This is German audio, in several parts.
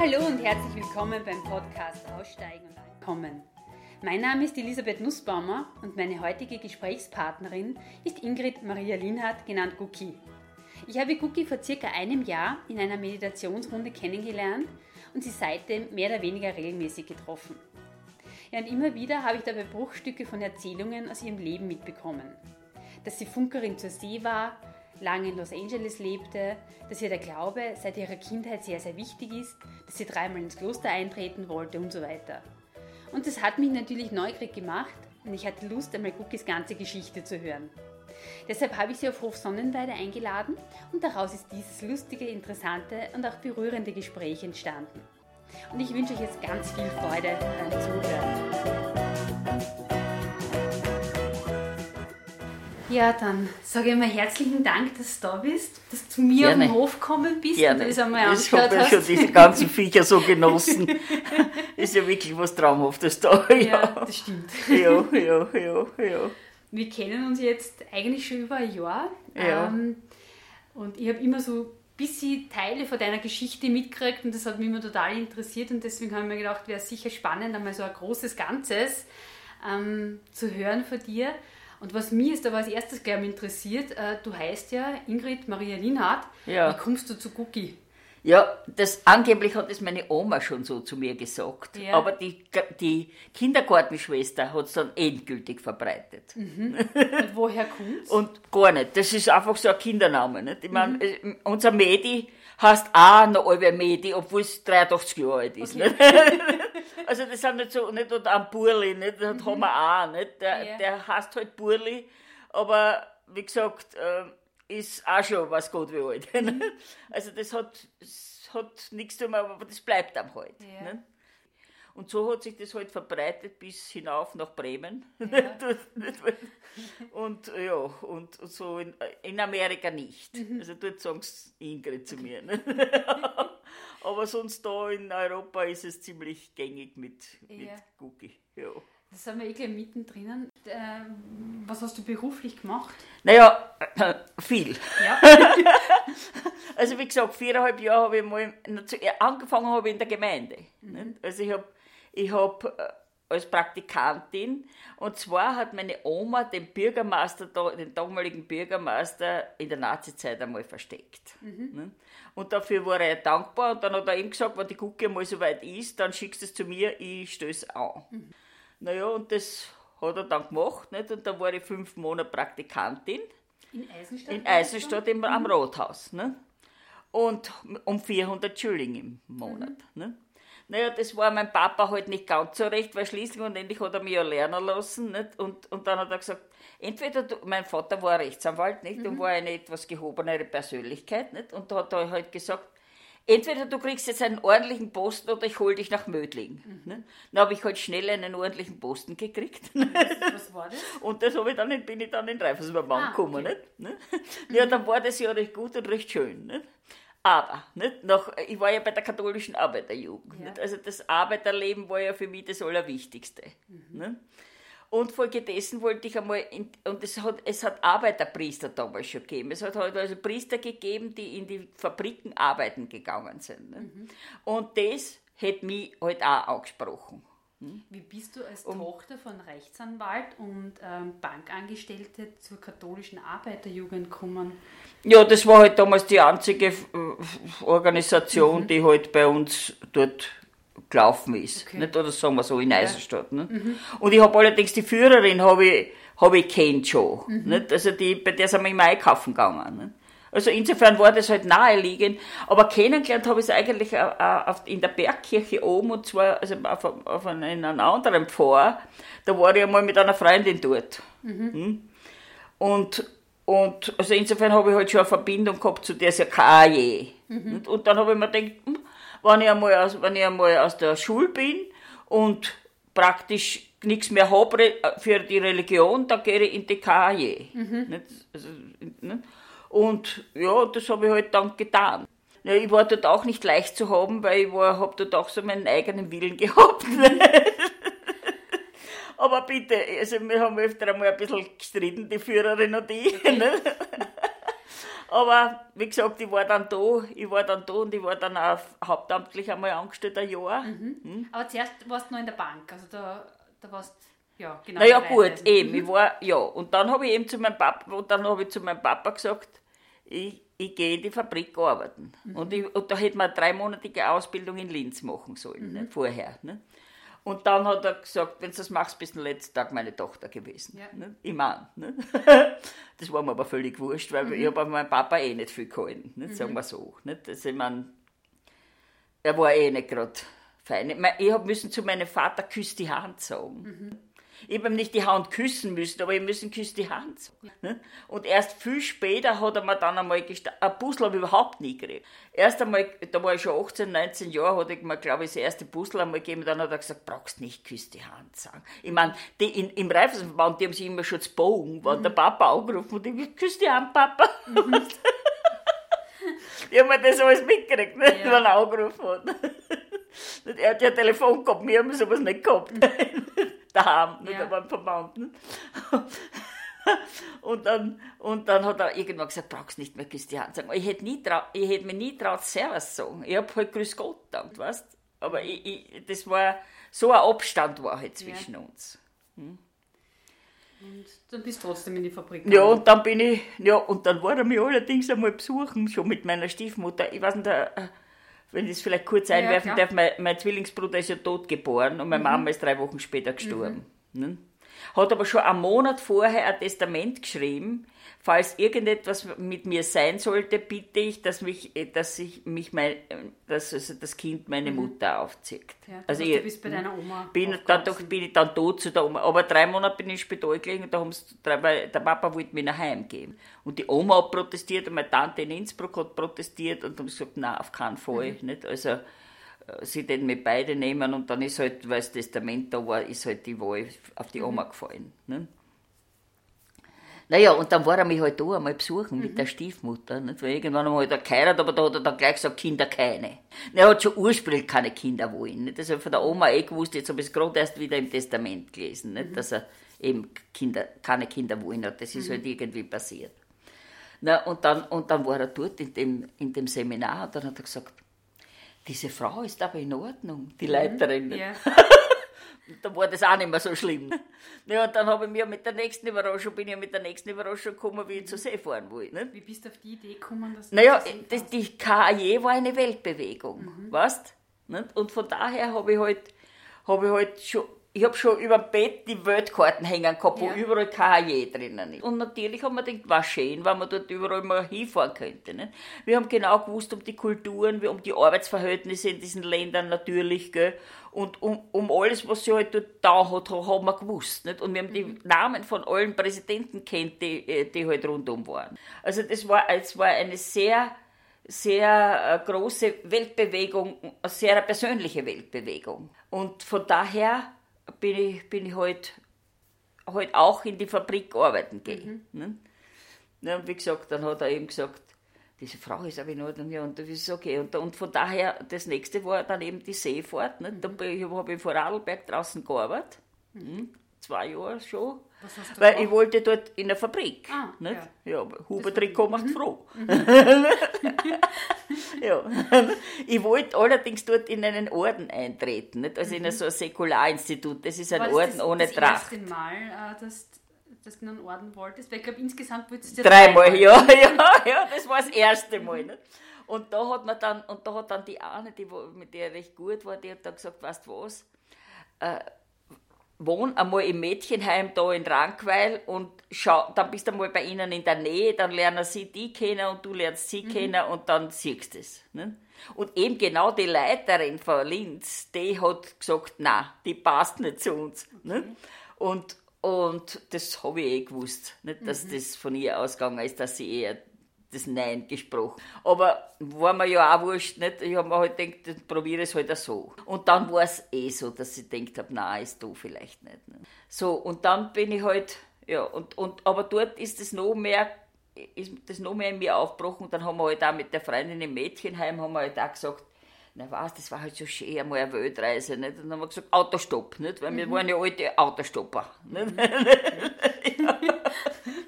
hallo und herzlich willkommen beim Podcast Aussteigen und Ankommen. Mein Name ist Elisabeth Nussbaumer und meine heutige Gesprächspartnerin ist Ingrid Maria Linhardt, genannt Guki. Ich habe Guki vor circa einem Jahr in einer Meditationsrunde kennengelernt und sie seitdem mehr oder weniger regelmäßig getroffen. Ja, und immer wieder habe ich dabei Bruchstücke von Erzählungen aus ihrem Leben mitbekommen. Dass sie Funkerin zur See war, lange in Los Angeles lebte, dass ihr der Glaube seit ihrer Kindheit sehr, sehr wichtig ist, dass sie dreimal ins Kloster eintreten wollte und so weiter. Und das hat mich natürlich neugierig gemacht und ich hatte Lust, einmal Cookies ganze Geschichte zu hören. Deshalb habe ich sie auf Hof Sonnenweide eingeladen und daraus ist dieses lustige, interessante und auch berührende Gespräch entstanden. Und ich wünsche euch jetzt ganz viel Freude beim Zuhören. Ja, dann sage ich mal herzlichen Dank, dass du da bist, dass du zu mir Gerne. auf den Hof gekommen bist Gerne. und das einmal Ich habe ja schon diese ganzen Viecher so genossen. ist ja wirklich was Traumhaftes da. Ja, ja das stimmt. Ja, ja, ja, ja. Wir kennen uns jetzt eigentlich schon über ein Jahr. Ja. Ähm, und ich habe immer so ein bisschen Teile von deiner Geschichte mitgekriegt und das hat mich immer total interessiert und deswegen habe ich mir gedacht, wäre sicher spannend, einmal so ein großes Ganzes ähm, zu hören von dir. Und was mich jetzt aber als erstes gleich interessiert, äh, du heißt ja Ingrid Maria Linhardt. Ja. Wie kommst du zu Gucki? Ja, das angeblich hat es meine Oma schon so zu mir gesagt. Ja. Aber die, die Kindergartenschwester hat es dann endgültig verbreitet. Mhm. Und woher kommt es? Und gar nicht. Das ist einfach so ein Kindername. Nicht? Ich meine, mhm. unser Medi heißt auch noch Albe Medi, obwohl es 83 Jahre alt ist. Okay. also das sind nicht so, nicht ein Burli, nicht? das mhm. haben wir auch. Nicht? Der, ja. der heißt halt Burli, aber wie gesagt, äh, ist auch schon was Gott wie alt. Mhm. also das hat, das hat nichts zu tun, aber das bleibt am halt. Ja. Und so hat sich das halt verbreitet bis hinauf nach Bremen. Ja. und ja, und, so in, in Amerika nicht. Mhm. Also dort sagen sie Ingrid zu mir. Ne? Aber sonst da in Europa ist es ziemlich gängig mit, mit ja. Cookie. Ja. Das sind wir eh gleich mittendrin. Ähm, was hast du beruflich gemacht? Naja, äh, viel. Ja. also wie gesagt, viereinhalb Jahre habe ich mal, angefangen habe ich in der Gemeinde. Mhm. Also ich habe ich hab äh, als Praktikantin und zwar hat meine Oma den Bürgermeister, den damaligen Bürgermeister in der Nazizeit einmal versteckt. Mhm. Und dafür war er dankbar und dann hat er ihm gesagt, wenn die Gucke mal so weit ist, dann schickst du es zu mir, ich stöße an. Mhm. Naja, und das hat er dann gemacht. Nicht? Und dann war ich fünf Monate Praktikantin. In Eisenstadt? In Eisenstadt im, am mhm. Rathaus. Ne? Und um 400 Schilling im Monat. Mhm. Ne? Naja, das war mein Papa halt nicht ganz so recht, weil schließlich und endlich hat er mich ja lernen lassen. Nicht? Und, und dann hat er gesagt, entweder du, mein Vater war Rechtsanwalt nicht, mhm. und war eine etwas gehobenere Persönlichkeit. Nicht? Und da hat er halt gesagt, entweder du kriegst jetzt einen ordentlichen Posten oder ich hole dich nach Mödling. Mhm. Ne? Dann habe ich halt schnell einen ordentlichen Posten gekriegt. Was, was war das? Und das ich dann, bin ich dann in Dreifelsbergbahn ah, gekommen. Okay. Nicht? Ne? Ja, dann war das ja recht gut und recht schön. Nicht? Aber, nicht? Nach, ich war ja bei der katholischen Arbeiterjugend. Ja. Also das Arbeiterleben war ja für mich das Allerwichtigste. Mhm. Und folgedessen wollte ich einmal, in, und es hat, es hat Arbeiterpriester damals schon gegeben. Es hat halt also Priester gegeben, die in die Fabriken arbeiten gegangen sind. Ne? Mhm. Und das hätte mich halt auch angesprochen. Hm? Wie bist du als um, Tochter von Rechtsanwalt und ähm, Bankangestellte zur katholischen Arbeiterjugend gekommen? Ja, das war halt damals die einzige äh, Organisation, mhm. die halt bei uns dort gelaufen ist. Okay. Nicht? Oder sagen wir so, in Eisenstadt. Ja. Mhm. Und ich habe allerdings die Führerin habe ich, hab ich kennt schon. Mhm. Nicht? Also die, bei der sind wir immer einkaufen gegangen. Nicht? Also insofern war das halt naheliegend. Aber kennengelernt habe ich es eigentlich in der Bergkirche oben und zwar also auf, einen, in einem anderen Pfarr. Da war ich einmal mit einer Freundin dort. Mhm. Hm? Und, und also insofern habe ich halt schon eine Verbindung gehabt zu dieser KAJ. Mhm. Und, und dann habe ich mir gedacht, hm, wenn ich einmal aus, wenn ich einmal aus der Schule bin und praktisch nichts mehr habe für die Religion, dann gehe ich in die KAJ. Mhm. Also, und ja, das habe ich halt dann getan. Ja, ich war dort auch nicht leicht zu haben, weil ich habe dort auch so meinen eigenen Willen gehabt. Aber bitte, also wir haben öfter einmal ein bisschen gestritten, die Führerin und ich. Aber wie gesagt, ich war dann da, ich war dann da und ich war dann auch hauptamtlich einmal angestellt, ein Jahr. Mhm. Mhm. Aber zuerst warst du noch in der Bank, also da, da warst ja, genau. Naja, gut, eben, ich war, ja. Und dann habe ich eben zu meinem Papa, und dann habe ich zu meinem Papa gesagt, ich, ich gehe in die Fabrik arbeiten. Mhm. Und, ich, und da hätte man eine dreimonatige Ausbildung in Linz machen sollen, mhm. ne, vorher. Ne? Und dann hat er gesagt, wenn du das machst, bist du den letzten Tag meine Tochter gewesen. Ja. Ne? Ich meine, ne? das war mir aber völlig wurscht, weil mhm. ich habe meinem Papa eh nicht viel gehalten, ne? sagen wir so. Ne? Also ich mein, er war eh nicht gerade fein. Ich habe müssen zu meinem Vater küss die Hand sagen. Mhm. Ich habe ihm nicht die Hand küssen müssen, aber ich müssen küssen die Hand. Ne? Und erst viel später hat er mir dann einmal gestanden. Ein Puzzle habe ich überhaupt nie gekriegt. Erst einmal, da war ich schon 18, 19 Jahre, hat er mir, glaube ich, das erste Puzzle einmal gegeben. Dann hat er gesagt, brauchst nicht küss die Hand sagen. Ich meine, die in, im Reifenverband, die haben sich immer schon zu bogen, wenn mhm. der Papa angerufen hat, ich küss die Hand, Papa. Mhm. ich habe mir das alles mitgekriegt, ne? ja. wenn er angerufen hat. er hat ja Telefon gehabt, wir haben sowas nicht gehabt. Daheim, nicht ja. beim Verwandten. und, dann, und dann hat er irgendwann gesagt, brauchst nicht mehr Christian sagen. Ich hätte, nie trau, ich hätte mir nie traut, Servus sagen. Ich habe halt Grüß Gott gedacht, weißt Aber ich, ich, das war, so ein Abstand war halt zwischen ja. uns. Hm? Und dann bist du trotzdem in die Fabrik gegangen. Ja, und dann bin ich, ja, und dann war er mich allerdings einmal besuchen, schon mit meiner Stiefmutter. Ich weiß nicht, der, äh, wenn ich es vielleicht kurz einwerfen ja, darf, mein, mein, Zwillingsbruder ist ja tot geboren und meine mhm. Mama ist drei Wochen später gestorben. Mhm. Ne? Hat aber schon einen Monat vorher ein Testament geschrieben, falls irgendetwas mit mir sein sollte, bitte ich, dass mich, dass ich mich mein, dass also das Kind meine mhm. Mutter aufzieht. Ja, also ich, du bist bei deiner Oma. Bin, dann, doch, bin ich dann tot zu der Oma. Aber drei Monate bin ich Spital gelegen und da drei, der Papa wollte mich nach Hause geben. Und die Oma hat protestiert und meine Tante in Innsbruck hat protestiert und haben gesagt, nein, auf keinen Fall. Mhm. Nicht? Also, äh, sie den mit beide nehmen und dann ist halt, weil das Testament da war, ist halt die Wahl auf die mhm. Oma gefallen. Ne? Naja, und dann war er mich halt da einmal besuchen mhm. mit der Stiefmutter. Nicht? Weil irgendwann einmal hat er geheiratet, aber da hat er dann gleich gesagt, Kinder keine. Er hat schon ursprünglich keine Kinder wollen. Nicht? Das habe ich von der Oma eh gewusst, jetzt habe ich es gerade erst wieder im Testament gelesen, nicht? Mhm. dass er eben Kinder, keine Kinder wollen hat. Das ist mhm. halt irgendwie passiert. Na, und, dann, und dann war er dort in dem, in dem Seminar und dann hat er gesagt, diese Frau ist aber in Ordnung, die mhm. Leiterin. Ja. da war das auch nicht mehr so schlimm. Ja, und dann habe ich mir mit der nächsten Überraschung, bin ich mit der nächsten Überraschung gekommen, wie ich zur See fahren wollte. Nicht? Wie bist du auf die Idee gekommen, dass Naja, das, die KAJ war eine Weltbewegung, mhm. weißt nicht? Und von daher habe ich halt, habe ich halt schon ich habe schon über Bett die Weltkarten hängen gehabt, wo ja. überall KHJ drinnen ist. Und natürlich haben wir gedacht, war schön, wenn man dort überall mal hinfahren könnte. Nicht? Wir haben genau gewusst um die Kulturen, um die Arbeitsverhältnisse in diesen Ländern natürlich, gell? und um, um alles, was sie halt dort da hat, haben wir gewusst. Nicht? Und wir haben die mhm. Namen von allen Präsidenten kennt, die, äh, die halt rundum waren. Also das war, es war eine sehr sehr äh, große Weltbewegung, eine sehr persönliche Weltbewegung. Und von daher bin ich, bin ich halt, halt auch in die Fabrik arbeiten gehen. Mhm. Ne? Und wie gesagt, dann hat er eben gesagt, diese Frau ist aber in Ordnung, ja, und das ist okay. Und, und von daher, das nächste war dann eben die Seefahrt. Ne? Mhm. Da habe ich in Vorarlberg draußen gearbeitet, mhm. Zwei Jahre schon. Weil ich wollte dort in der Fabrik. Ah, nicht? Ja, ja Huber-Trikot macht mhm. froh. Mhm. ja. Ich wollte allerdings dort in einen Orden eintreten, nicht? also mhm. in so ein Säkularinstitut. Das ist ein War Orden das ohne das Tracht. Das erste Mal, äh, dass, dass du einen Orden wolltest? Weil ich glaube, insgesamt wolltest du ja dreimal. ja, ja, ja, das war das erste Mal. Nicht? Und da hat man dann, und da hat dann die eine, die, mit der ich recht gut war, die hat dann gesagt, weißt du was, äh, wohn einmal im Mädchenheim da in Rankweil und schau, dann bist du einmal bei ihnen in der Nähe, dann lernen sie die kennen und du lernst sie mhm. kennen und dann siehst du es. Ne? Und eben genau die Leiterin von Linz, die hat gesagt, na, die passt nicht zu uns. Ne? Ne? Und, und das habe ich eh gewusst, nicht, dass mhm. das von ihr ausgegangen ist, dass sie eher das Nein gesprochen. Aber war mir ja auch wurscht, nicht? Ich habe mir halt gedacht, probiere es halt auch so. Und dann war es eh so, dass ich gedacht habe, nein, ist du vielleicht nicht. nicht. So, und dann bin ich halt, ja, und, und, aber dort ist es noch mehr, ist das noch mehr in mir aufgebrochen. Und dann haben wir halt auch mit der Freundin im Mädchenheim, haben wir halt auch gesagt, na was, das war halt so schön, einmal eine Weltreise, nicht? Und dann haben wir gesagt, Autostopp, nicht? Weil mhm. wir waren ja alte Autostopper, nicht? Mhm. ja.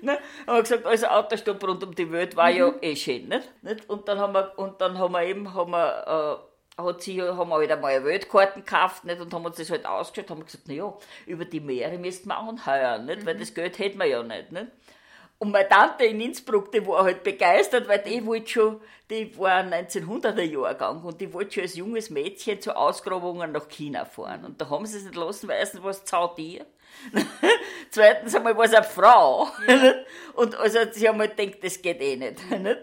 Ne? haben wir gesagt, also Autostopp rund um die Welt war mhm. ja eh schön, nicht? nicht? Und dann haben wir, und dann haben wir eben, haben wir, äh, hat sie, haben wir halt einmal Weltkarten gekauft, nicht? Und haben uns das halt ausgeschaut, haben gesagt, naja, über die Meere müssten wir anheuern? Mhm. Weil das Geld hätten wir ja nicht, nicht? Und meine Tante in Innsbruck, die war halt begeistert, weil die wollte schon, die war 1900er Jahrgang und die wollte schon als junges Mädchen zu Ausgrabungen nach China fahren. Und da haben sie es nicht lassen, weil erstens war es zaut ihr. Zweitens einmal war es eine Frau. Ja. Und also sie haben halt gedacht, das geht eh nicht.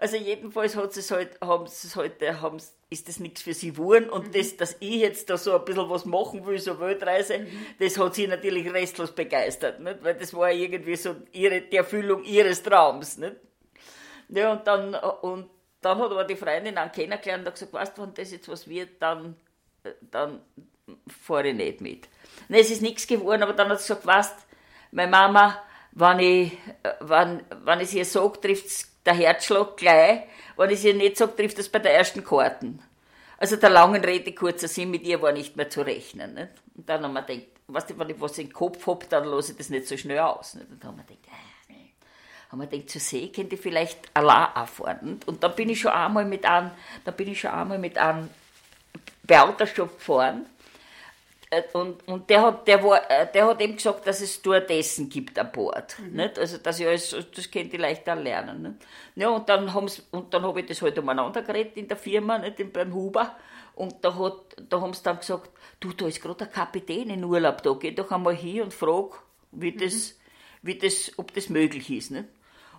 Also jedenfalls hat es halt, haben sie halt, haben, ist das nichts für sie geworden und mhm. das, dass ich jetzt da so ein bisschen was machen will, so Weltreise, mhm. das hat sie natürlich restlos begeistert, nicht? weil das war irgendwie so ihre, die Erfüllung ihres Traums. Nicht? Ja, und dann, und dann hat aber die Freundin auch kennengelernt und gesagt, weißt du, wenn das jetzt was wird, dann, dann fahre ich nicht mit. Und es ist nichts geworden, aber dann hat sie gesagt, weißt meine Mama, wenn ich, wenn, wenn ich sie sage, trifft der Herzschlag gleich. Wenn ich sie nicht sage, trifft es bei der ersten Karten. Also der langen Rede kurzer Sinn, mit ihr war nicht mehr zu rechnen. Nicht? Und dann haben wir gedacht, weißt du, wenn ich was den Kopf habe, dann lasse ich das nicht so schnell aus. Nicht? Und dann haben wir gedacht, äh, haben wir gedacht, zur See könnte ich vielleicht allein fahren. Und dann bin ich schon einmal mit einem, dann bin ich schon einmal mit einem gefahren und, und der hat, der war, äh, der hat eben gesagt, dass es Stewardessen gibt an Bord. Mhm. Nicht? Also, dass ich alles, das könnt ihr leichter lernen. Nicht? Ja, und dann, haben's, und dann habe ich das halt umeinander geredet in der Firma, nicht? beim Huber. Und da, hat, da haben sie dann gesagt, du, da ist gerade der Kapitän in Urlaub da, geh doch einmal hin und frag, wie mhm. das, wie das, ob das möglich ist. Nicht?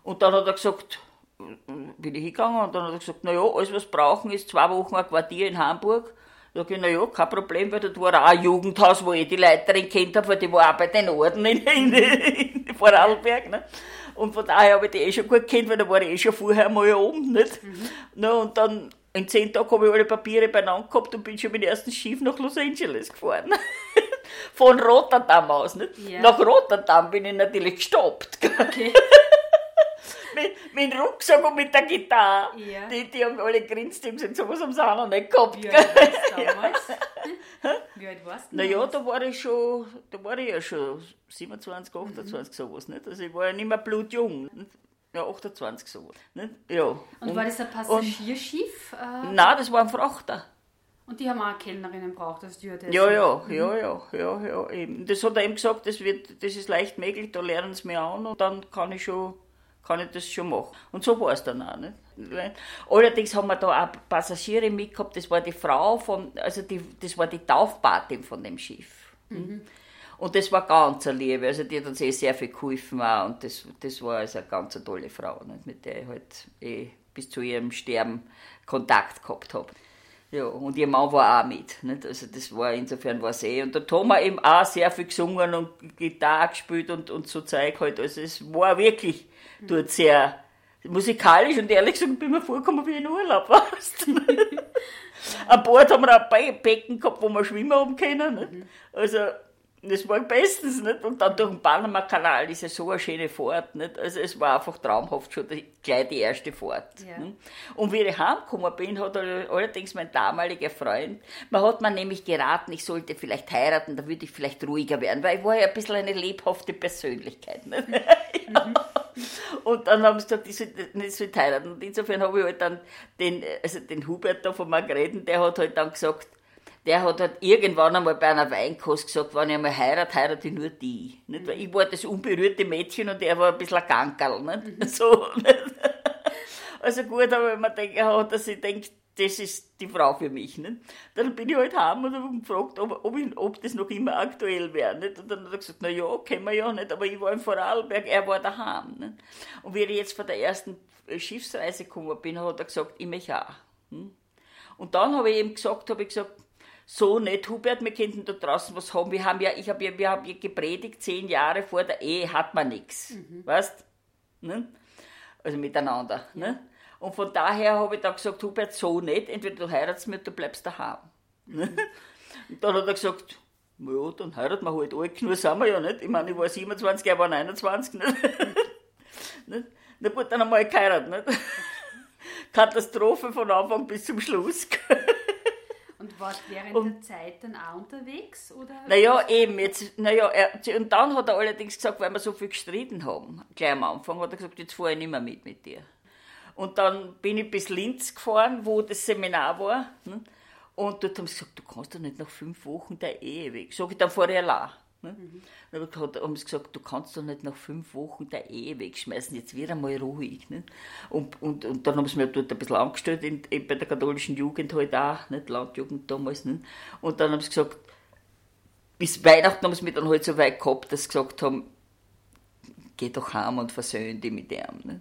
Und dann hat er gesagt, bin ich hingegangen und dann hat er gesagt, naja, alles was brauchen ist zwei Wochen ein Quartier in Hamburg Sag ich, naja, kein Problem, weil dort war auch ein Jugendhaus, wo ich die Leiterin kennt habe, weil die war auch bei den Orden in, in, in Vorarlberg. Ne? Und von daher habe ich die eh schon gut kennt, weil da war ich eh schon vorher mal oben. Nicht? Mhm. Na, und dann in zehn Tagen habe ich alle Papiere beieinander gehabt und bin schon mit dem ersten Schiff nach Los Angeles gefahren. Von Rotterdam aus. Nicht? Ja. Nach Rotterdam bin ich natürlich gestoppt. Okay. mit, mit dem Rucksack und mit der Gitarre. Ja. Die, die haben alle grinst, die haben sowas auch noch nicht gehabt. Wie alt damals? Wie alt warst du? Naja, da war ich schon, da war ich ja schon 27, 28, mhm. sowas. Nicht? Also ich war ja nicht mehr blutjung. Ja, 28 sowas. Nicht? Ja. Und, und war das ein Passagierschiff? Äh? Nein, das war ein Frachter. Und die haben auch Kellnerinnen braucht, das Stewardess. Ja, ja, mhm. ja, ja, ja, ja, eben. Das hat er eben gesagt, das, wird, das ist leicht möglich, da lernen sie mir an und dann kann ich schon kann ich das schon machen. Und so war es dann auch. Nicht? Allerdings haben wir da auch Passagiere mitgehabt, das war die Frau von, also die, das war die Taufpatin von dem Schiff. Mhm. Und das war ganz eine Liebe, also die hat uns eh sehr viel geholfen auch und das, das war also eine ganz tolle Frau, nicht? mit der ich halt eh bis zu ihrem Sterben Kontakt gehabt habe. Ja, und ihr Mann war auch mit. Nicht? Also das war insofern war es eh. Und der Thomas eben auch sehr viel gesungen und Gitarre gespielt und, und so Zeug halt. Also es war wirklich dort sehr musikalisch und ehrlich gesagt bin mir vorgekommen wie in Urlaub, weißt An Bord haben wir ein Becken gehabt, wo wir schwimmen haben können. Nicht? Mhm. Also das war bestens, nicht? Und dann durch den Panama-Kanal ist ja so eine schöne Fahrt, nicht? Also es war einfach traumhaft schon die, gleich die erste Fahrt. Ja. Und wie ich heimgekommen bin, hat allerdings mein damaliger Freund, man hat mir nämlich geraten, ich sollte vielleicht heiraten, da würde ich vielleicht ruhiger werden, weil ich war ja ein bisschen eine lebhafte Persönlichkeit. Nicht? ja. mhm. Und dann haben sie gesagt, ich soll nicht heiraten. Und insofern habe ich halt dann den, also den Hubert da von Margrethen, der hat halt dann gesagt, der hat halt irgendwann einmal bei einer Weinkost gesagt, wenn ich einmal heirate, heirate ich nur die. Nicht? Weil ich war das unberührte Mädchen und er war ein bisschen ein Gankerl. Nicht? Mhm. So, nicht? Also gut, aber wenn man denkt, hat er sich denkt, das ist die Frau für mich. Nicht? Dann bin ich halt heim und habe gefragt, ob, ob, ich, ob, das noch immer aktuell wäre. Nicht? Und dann hat er gesagt, na ja, kennen wir ja nicht, aber ich war in Vorarlberg, er war daheim. Nicht? Und wie ich jetzt von der ersten Schiffsreise gekommen bin, hat er gesagt, ich mich auch. Hm? Und dann habe ich ihm gesagt, habe ich gesagt, so nicht, Hubert, wir könnten da draußen was haben. Wir haben ja, ich habe ja, wir haben ja gepredigt, zehn Jahre vor der Ehe hat man nichts. Mhm. Weißt? Ne? Also miteinander. Ne? Und von daher habe ich dann gesagt, Hubert, so nicht, entweder du heiratest mich oder du bleibst daheim. Mhm. Und dann hat er gesagt, ja, dann heiraten wir halt alt, nur sind wir ja nicht. Ich meine, ich war 27, er war 29. Nicht? nicht? Na gut, dann haben wir halt geheiratet. Nicht? Katastrophe von Anfang bis zum Schluss. Warst du während und, der Zeit dann auch unterwegs? Oder naja, eben. Jetzt, naja, er, und dann hat er allerdings gesagt, weil wir so viel gestritten haben, gleich am Anfang, hat er gesagt, jetzt fahre ich nicht mehr mit mit dir. Und dann bin ich bis Linz gefahren, wo das Seminar war. Ne? Und dort haben sie gesagt, du kannst doch nicht nach fünf Wochen der Ehe weg. Sag ich, dann fahre ich allein. Ne? Mhm. Dann haben sie gesagt, du kannst doch nicht nach fünf Wochen der Ehe wegschmeißen, jetzt wird einmal ruhig. Ne? Und, und, und dann haben sie mir dort ein bisschen angestellt, in, in, bei der katholischen Jugend halt auch, nicht? Landjugend damals. Ne? Und dann haben sie gesagt, bis Weihnachten haben sie mich dann halt so weit gehabt, dass sie gesagt haben, geh doch heim und versöhn dich mit ihm. Ne?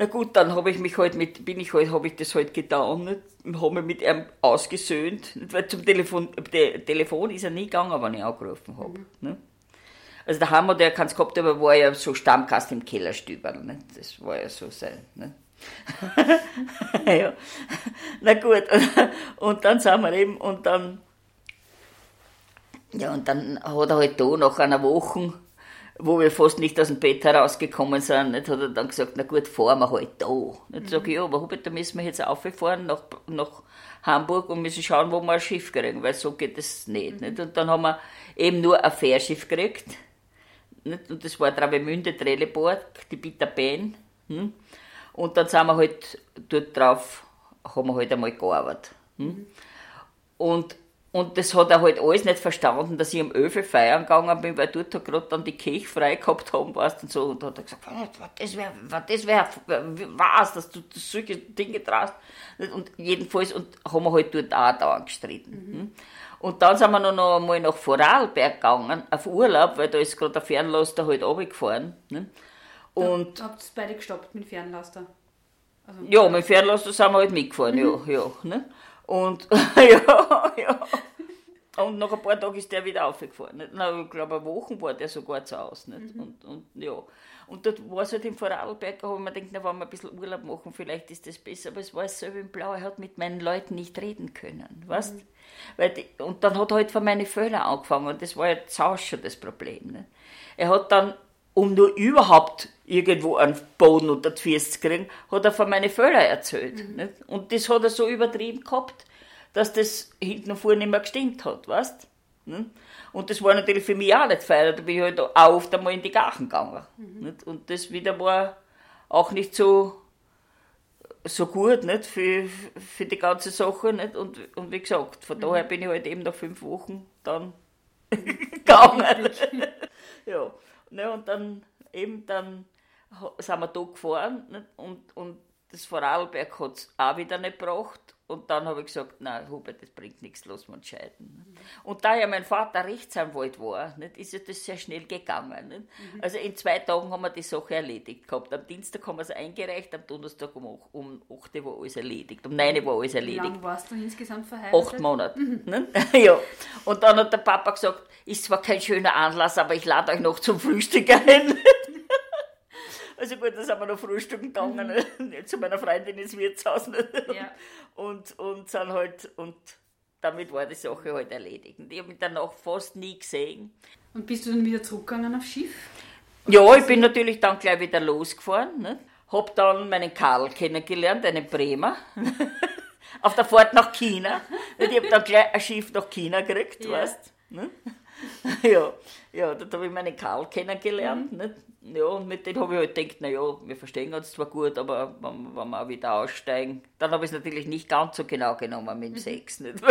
Na gut, dann habe ich mich halt mit, bin ich halt, habe ich das halt getan nicht? und habe mich mit ihm ausgesöhnt, nicht? weil zum Telefon, der Telefon ist er nie gegangen, wenn ich angerufen habe. Mhm. Also der Hammer, der kann es gehabt haben, war ja so Stammgast im Kellerstüberl, nicht? das war ja so sein. Nicht? ja. Na gut, und dann sind wir eben, und dann, ja, und dann hat er halt da nach einer Woche wo wir fast nicht aus dem Bett herausgekommen sind, nicht, hat er dann gesagt, na gut, fahren wir halt da. Nicht, sage ich, ja, aber Hubert, da müssen wir jetzt auffahren nach, nach Hamburg und müssen schauen, wo wir ein Schiff kriegen, weil so geht das nicht, mhm. nicht. Und dann haben wir eben nur ein Fährschiff gekriegt, nicht, und das war Travemünde Trelleborg, die Peter Ben. Hm? Und dann sind wir halt dort drauf, haben wir halt einmal gearbeitet. Hm? Mhm. Und und das hat er halt alles nicht verstanden, dass ich am Öfe feiern gegangen bin, weil dort gerade dann die Kirche frei gehabt haben, weißt und so. Und da hat er gesagt, was das wäre, was das wäre, was, dass du solche Dinge traust. Und jedenfalls, und haben wir halt dort auch da gestritten. Mhm. Und dann sind wir noch einmal nach Vorarlberg gegangen, auf Urlaub, weil da ist gerade der Fernlaster halt runtergefahren. Ne? Und habt ihr beide gestoppt mit Fernlaster? Also ja, mit Fernlaster sind wir halt mitgefahren, mhm. ja, ja. Ne? Und ja, ja. Und nach ein paar Tagen ist der wieder aufgefahren. Na, ich glaube, eine Woche war der sogar zu Hause. Nicht? Mhm. Und, und, ja. und dort war es halt im Vorarlberg, habe ich mir gedacht, na, wenn wir ein bisschen Urlaub machen, vielleicht ist das besser. Aber es war so in Blau, er hat mit meinen Leuten nicht reden können. Weißt? Mhm. Weil die, und dann hat er halt von meinen Fehlern angefangen. Und das war ja zu schon das Problem. Nicht? Er hat dann um nur überhaupt irgendwo einen Boden unter die Füße zu kriegen, hat er von meinen Fehlern erzählt. Mhm. Und das hat er so übertrieben gehabt, dass das hinten und vorne nicht mehr gestimmt hat, weißt Und das war natürlich für mich auch nicht fein. Da bin ich halt auch oft einmal in die Gachen gegangen. Mhm. Und das wieder war auch nicht so, so gut nicht? Für, für die ganze Sache. Nicht? Und, und wie gesagt, von mhm. daher bin ich halt eben nach fünf Wochen dann gegangen. ja. Ne, und dann eben dann sind wir da gefahren nicht? und, und das Vorarlberg hat es auch wieder nicht gebracht. Und dann habe ich gesagt, nein, Hubert, das bringt nichts, lass uns scheiden. Mhm. Und da ja mein Vater Rechtsanwalt war, nicht, ist ja das sehr schnell gegangen. Mhm. Also in zwei Tagen haben wir die Sache erledigt gehabt. Am Dienstag haben wir es eingereicht, am Donnerstag um, um 8 war alles erledigt, um 9 war alles erledigt. Wie lange warst du insgesamt verheiratet? Acht Monate. Mhm. ja. Und dann hat der Papa gesagt, ist zwar kein schöner Anlass, aber ich lade euch noch zum Frühstück ein. Also gut, da sind wir noch frühstücken gegangen, mhm. zu meiner Freundin ins Wirtshaus. Ja. Und, und sind halt, und damit war die Sache halt erledigt. Und ich habe mich danach fast nie gesehen. Und bist du dann wieder zurückgegangen aufs Schiff? Ja, ich bin natürlich dann gleich wieder losgefahren. Ne? Hab dann meinen Karl kennengelernt, einen Bremer. Auf der Fahrt nach China. ich habe dann gleich ein Schiff nach China gekriegt, ja. weißt ne? ja, ja, dort habe ich meinen Karl kennengelernt. Mhm. Nicht? Ja, und mit dem habe ich halt gedacht, naja, wir verstehen uns zwar gut, aber wenn, wenn wir auch wieder aussteigen, dann habe ich es natürlich nicht ganz so genau genommen mit dem mhm. Sex. Nicht?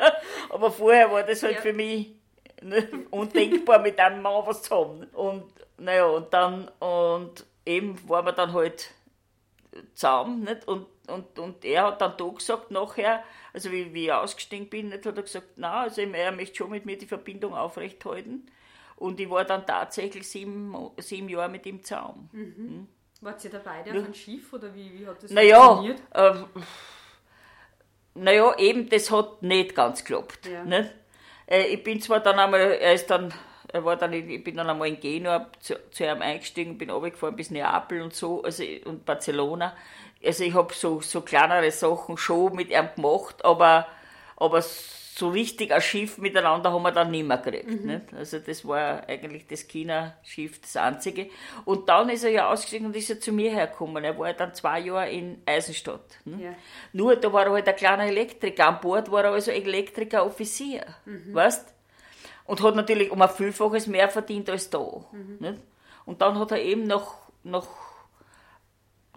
aber vorher war das halt ja. für mich nicht, undenkbar, mit einem Mann was zu haben. Und naja, und dann, und eben waren wir dann halt zusammen, nicht? Und, und, und er hat dann da gesagt nachher, also wie, wie ich ausgestiegen bin, nicht, hat er gesagt, na, also er möchte schon mit mir die Verbindung aufrechthalten. Und ich war dann tatsächlich sieben, sieben Jahre mit ihm zusammen. Mhm. Hm? Wart ihr da beide ja. auf einem Schiff oder wie, wie hat das naja, funktioniert? Äh, naja, eben, das hat nicht ganz geklappt. Ja. Nicht? Äh, ich bin zwar dann einmal, er ist dann, er war dann, ich bin dann einmal in Genua zu, zu ihm eingestiegen, bin runtergefahren bis Neapel und so, also und Barcelona. Also ich habe so, so kleinere Sachen schon mit ihm gemacht, aber, aber so richtig ein Schiff miteinander haben wir dann nicht mehr gekriegt. Mhm. Nicht? Also das war eigentlich das China-Schiff, das einzige. Und dann ist er ja ausgestiegen und ist ja zu mir hergekommen. Er war ja dann zwei Jahre in Eisenstadt. Ja. Nur da war er halt ein kleiner Elektriker. An Bord war er also Elektriker-Offizier. Mhm. Weißt Und hat natürlich um ein Vielfaches mehr verdient als da. Mhm. Und dann hat er eben noch, noch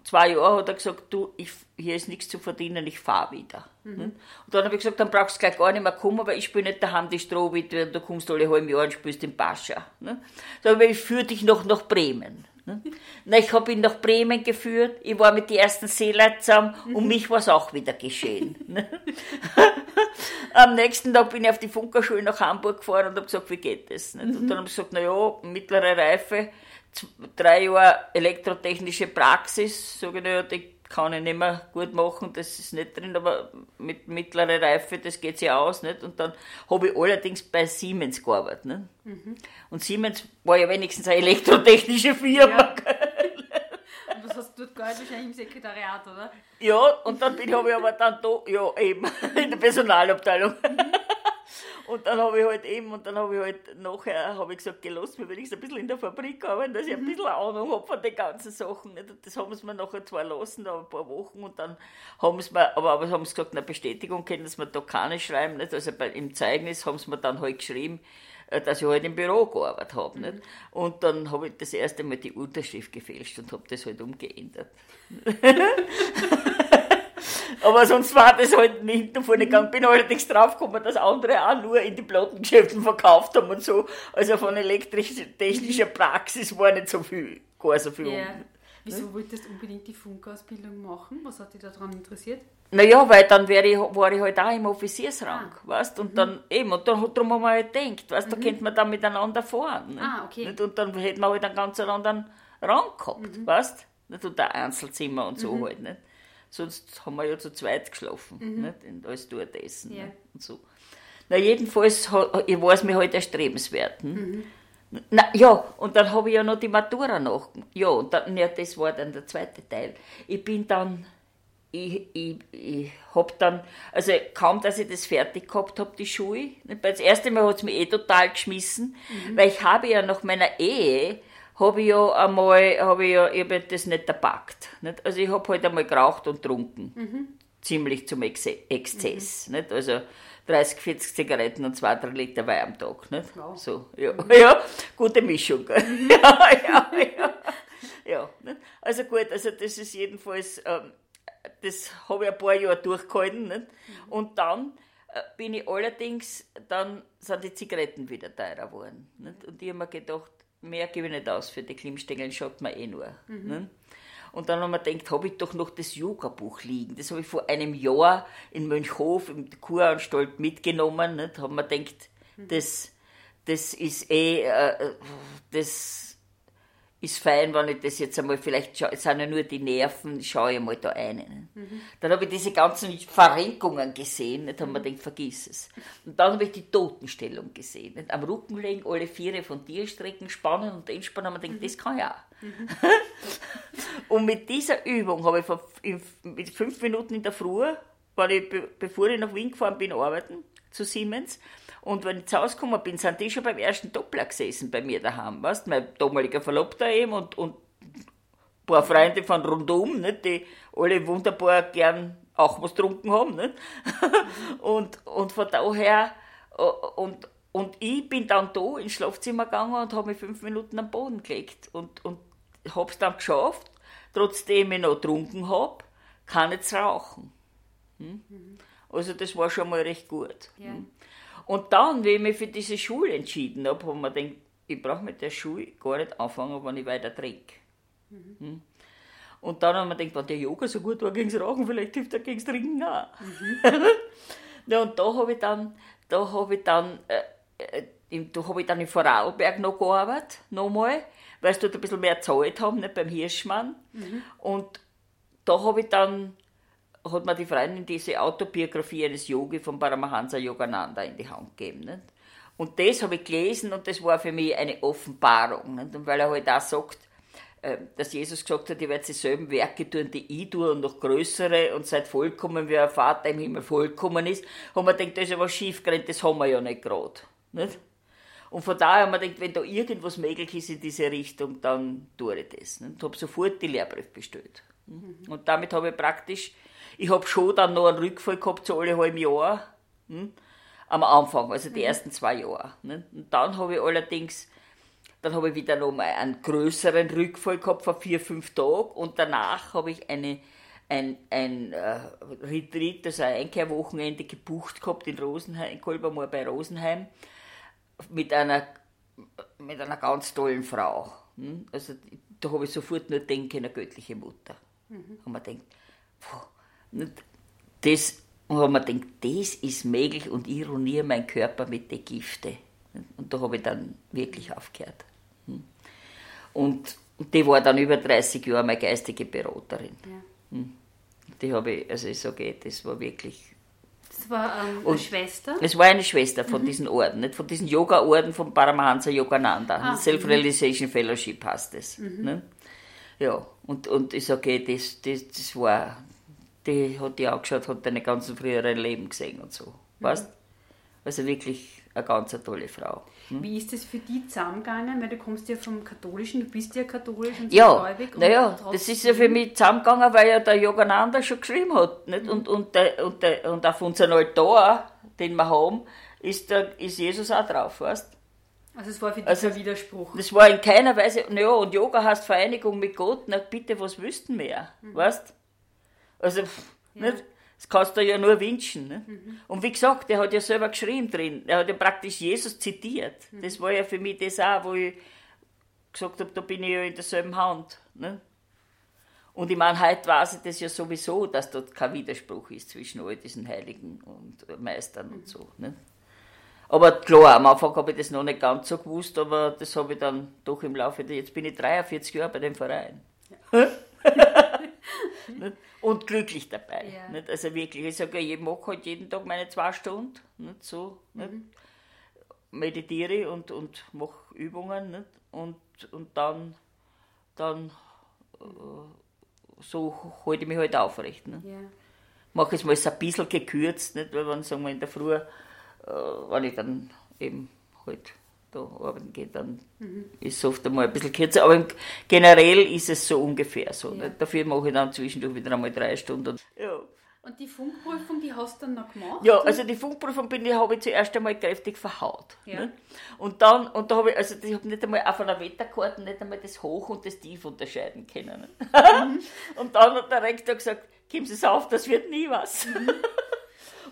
zwei Jahren hat er gesagt, du, ich, hier ist nichts zu verdienen, ich fahre wieder. Mhm. Und dann habe ich gesagt, dann brauchst du gleich gar nicht mehr kommen, weil ich spiele nicht daheim die Strohwitwe und du kommst alle halbe Jahre und spielst den Pascha. Ne? So, aber ich führe dich noch nach Bremen. Ne? Na, ich habe ihn nach Bremen geführt, ich war mit den ersten Seeleuten zusammen mhm. und mich war es auch wieder geschehen. Ne? Am nächsten Tag bin ich auf die Funkerschule nach Hamburg gefahren und habe gesagt, wie geht das? Ne? Und dann habe ich gesagt, naja, mittlere Reife, drei Jahre elektrotechnische Praxis, ich, die kann ich nicht mehr gut machen, das ist nicht drin, aber mit mittlerer Reife, das geht sich aus. Nicht? Und dann habe ich allerdings bei Siemens gearbeitet. Nicht? Mhm. Und Siemens war ja wenigstens eine elektrotechnische Firma. Ja. und das hast du dort gearbeitet, wahrscheinlich im Sekretariat, oder? Ja, und dann bin, habe ich aber dann da, ja eben, in der Personalabteilung. Mhm. Und dann habe ich halt eben, und dann habe ich halt nachher habe ich gesagt, gelass mir wenigstens ein bisschen in der Fabrik arbeiten, dass ich ein mhm. bisschen Ahnung habe von den ganzen Sachen. Und das haben sie mir nachher zwar lassen, aber ein paar Wochen, und dann haben sie mir, aber, aber haben sie gesagt, eine Bestätigung können sie mir da keine schreiben, nicht? Also bei, im Zeugnis haben sie mir dann halt geschrieben, äh, dass ich halt im Büro gearbeitet habe. Mhm. Nicht? Und dann habe ich das erste Mal die Unterschrift gefälscht und habe das halt umgeändert. Aber sonst war das halt nicht davor gegangen. Bin allerdings draufgekommen, dass andere auch nur in die Plattengeschäften verkauft haben und so. Also von elektrisch-technischer Praxis war nicht so viel, gar so viel. Yeah. Wieso wolltest du unbedingt die Funkausbildung machen? Was hat dich daran interessiert? Naja, weil dann wäre ich, war ich halt auch im Offiziersrang, ah. weißt Und mhm. dann eben, und dann, darum haben wir halt gedacht, weißt mhm. da könnte man dann miteinander fahren. Nicht? Ah, okay. Und dann hätten wir halt einen ganz anderen Rang gehabt, mhm. weißt Und ein Einzelzimmer und so mhm. halt, nicht? Sonst haben wir ja zu zweit geschlafen, mhm. nicht? Und alles dort essen ja. und so. Na, jedenfalls war es mir halt erstrebenswert. Hm? Mhm. Na, ja, und dann habe ich ja noch die Matura noch. Ja, und dann, ja, das war dann der zweite Teil. Ich bin dann, ich, ich, ich habe dann, also kaum, dass ich das fertig gehabt habe, die Schule. Das erste Mal hat es mich eh total geschmissen, mhm. weil ich habe ja nach meiner Ehe habe ich ja einmal, habe ich ja, ich hab das nicht erpackt. Nicht? Also ich habe halt einmal geraucht und getrunken. Mhm. Ziemlich zum Ex Exzess. Mhm. Nicht? Also 30, 40 Zigaretten und 2, 3 Liter Wein am Tag. Nicht? Ja. So, ja. Mhm. ja, gute Mischung. Mhm. ja, ja, ja. ja nicht? Also gut, also das ist jedenfalls, ähm, das habe ich ein paar Jahre durchgehalten. Nicht? Mhm. Und dann äh, bin ich allerdings, dann sind die Zigaretten wieder teurer geworden. Nicht? Und ich habe mir gedacht, mehr gebe ich nicht aus für die Klimmstängel, schaut man eh nur. Mhm. Ne? Und dann haben wir gedacht, habe ich doch noch das Yoga-Buch liegen. Das habe ich vor einem Jahr in Mönchhof im Kuranstalt mitgenommen. Nicht? Haben wir gedacht, mhm. das, das ist eh, äh, das ist fein, wenn ich das jetzt einmal, vielleicht sind ja nur die Nerven, schaue ich mal da ein. Mhm. Dann habe ich diese ganzen Verrenkungen gesehen, nicht? haben wir gedacht, vergiss es. Und dann habe ich die Totenstellung gesehen. Nicht? Am Rücken legen, alle Viere von Tierstrecken spannen und entspannen, haben wir gedacht, mhm. das kann ich auch. Mhm. und mit dieser Übung habe ich vor, fünf Minuten in der Früh, weil ich, bevor ich nach Wien gefahren bin, arbeiten, zu Siemens, und wenn ich zu Hause gekommen bin, sind die schon beim ersten Doppler gesessen bei mir daheim, weißt Mein damaliger Verlobter eben und, und ein paar Freunde von rundum, nicht? die alle wunderbar gern auch was getrunken haben. Nicht? und, und von daher, und, und ich bin dann da ins Schlafzimmer gegangen und habe mich fünf Minuten am Boden gelegt und, und habe es dann geschafft, trotzdem ich noch getrunken habe, kann jetzt rauchen. Hm? Mhm. Also das war schon mal recht gut. Ja. Hm? Und dann, wie ich mich für diese Schule entschieden habe, habe ich mir gedacht, ich brauche mit der Schule gar nicht anfangen, wenn ich weiter trinke. Mhm. Hm? Und dann habe ich mir gedacht, wenn der Yoga so gut war gegen das Rauchen, vielleicht hilft er gegen das Trinken auch. Mhm. ja, und da habe ich dann, da habe ich dann, äh, äh da habe ich dann in Vorarlberg noch gearbeitet, nochmal, weil sie dort ein bisschen mehr gezahlt haben, nicht beim Hirschmann. Mhm. Und da habe ich dann hat mir die Freundin diese Autobiografie eines Yogi von Paramahansa Yogananda in die Hand gegeben. Nicht? Und das habe ich gelesen und das war für mich eine Offenbarung. Nicht? Und weil er halt auch sagt, äh, dass Jesus gesagt hat, ihr werdet dieselben Werke tun, die ich tue und noch größere und seid vollkommen, wie ein Vater im Himmel vollkommen ist, haben wir gedacht, da ist ja was schief gerannt, das haben wir ja nicht gerade. Nicht? Und von daher haben wir gedacht, wenn da irgendwas möglich ist in diese Richtung, dann tue ich das. Und habe sofort die Lehrbrief bestellt. Mhm. Und damit habe ich praktisch, ich habe schon dann noch einen Rückfall gehabt, so alle halben Jahr, hm, am Anfang, also die mhm. ersten zwei Jahre. Ne? Und dann habe ich allerdings, dann habe ich wieder noch mal einen größeren Rückfall gehabt von vier, fünf Tagen und danach habe ich eine, ein, ein äh, Retreat, also ein Einkehrwochenende gebucht gehabt in Rosenheim, in Kolbermoor bei Rosenheim mit einer, mit einer ganz tollen Frau. Hm? Also da habe ich sofort nur denken, eine göttliche Mutter. Mhm. Und man denkt, das, und haben wir gedacht, das ist möglich und ich ruiniere meinen Körper mit den Giften. Und da habe ich dann wirklich aufgehört. Hm? Und die war dann über 30 Jahre meine geistige Beraterin. Ja. Hm? Die habe ich, also ich sage, das war wirklich das war ähm, eine Schwester? Es war eine Schwester von mhm. diesen Orden, nicht? von diesen Yoga-Orden von Paramahansa Yogananda. Ah, Self-Realization mhm. Fellowship heißt das. Mhm. Ne? Ja, und, und ich sage, okay, das, das, das war, die hat die angeschaut, hat deine ganzen früheren Leben gesehen und so. Mhm. Weißt Also wirklich eine ganz tolle Frau. Hm? Wie ist das für dich zusammengegangen? Weil du kommst ja vom Katholischen, du bist ja katholisch und ja, gläubig. Naja, das ist ja für mich zusammengegangen, weil ja der Yogananda schon geschrieben hat. Nicht? Mhm. Und, und, der, und, der, und auf unserem Altar, den wir haben, ist, der, ist Jesus auch drauf, weißt Also es war für dich also, ein Widerspruch. Das war in keiner Weise, naja, und Yoga heißt Vereinigung mit Gott, na bitte, was wüssten mehr, mhm. weißt Also, ja. nicht? Das kannst du ja nur wünschen. Ne? Mhm. Und wie gesagt, der hat ja selber geschrieben drin. Er hat ja praktisch Jesus zitiert. Mhm. Das war ja für mich das auch, wo ich gesagt habe, da bin ich ja in derselben Hand. Ne? Und ich meine, heute weiß ich das ja sowieso, dass dort kein Widerspruch ist zwischen all diesen Heiligen und Meistern mhm. und so. Ne? Aber klar, am Anfang habe ich das noch nicht ganz so gewusst, aber das habe ich dann doch im Laufe der, jetzt bin ich 43 Jahre bei dem Verein. Ja. Und glücklich dabei. Ja. Nicht? Also wirklich, ich sage, ich mache halt jeden Tag meine zwei Stunden, nicht? so, nicht? Mhm. meditiere und, und mache Übungen nicht? Und, und dann, dann äh, so halte ich mich halt aufrecht. Nicht? Ja. Mache es mal ein bisschen gekürzt, nicht? weil wenn sagen wir in der Früh, äh, wenn ich dann eben halt da arbeiten geht, dann mhm. ist es oft einmal ein bisschen kürzer. Aber generell ist es so ungefähr so. Ja. Dafür mache ich dann zwischendurch wieder einmal drei Stunden. Ja. Und die Funkprüfung, die hast du dann noch gemacht? Ja, also die Funkprüfung bin ich, habe ich zuerst einmal kräftig verhaut. Ja. Ne? Und dann, und da habe ich, also ich habe nicht einmal auf einer Wetterkarte nicht einmal das Hoch und das Tief unterscheiden können. Ne? Mhm. und dann hat der Rektor gesagt, geben Sie es auf, das wird nie was. Mhm.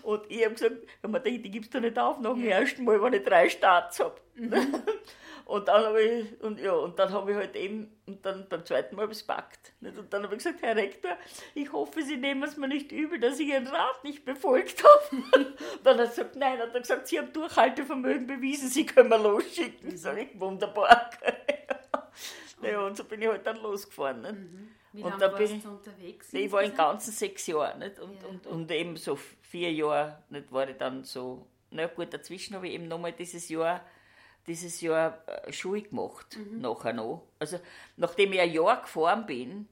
Und ich habe gesagt, wenn man denkt, die gibst du nicht auf nach dem ersten Mal, wenn ich drei Starts habe. Mhm. Und dann habe ich, und ja, und dann habe ich halt eben, und dann beim zweiten Mal habe ich es packt. Und dann habe ich gesagt, Herr Rektor, ich hoffe, Sie nehmen es mir nicht übel, dass ich Ihren Rat nicht befolgt habe. dann hat er gesagt, nein, hat er gesagt, Sie haben Durchhaltevermögen bewiesen, Sie können mir losschicken. Ich sage, wunderbar. naja, und so bin ich halt dann losgefahren. Mhm. Wie lange warst bin, du unterwegs? Ich war in ganzen sechs Jahren. Nicht? Und, ja. und, und eben so vier Jahre nicht, war ich dann so, na gut, dazwischen habe ich eben nochmal dieses Jahr dieses Jahr äh, Schule gemacht, mhm. nachher noch. Also, nachdem ich ein Jahr gefahren bin,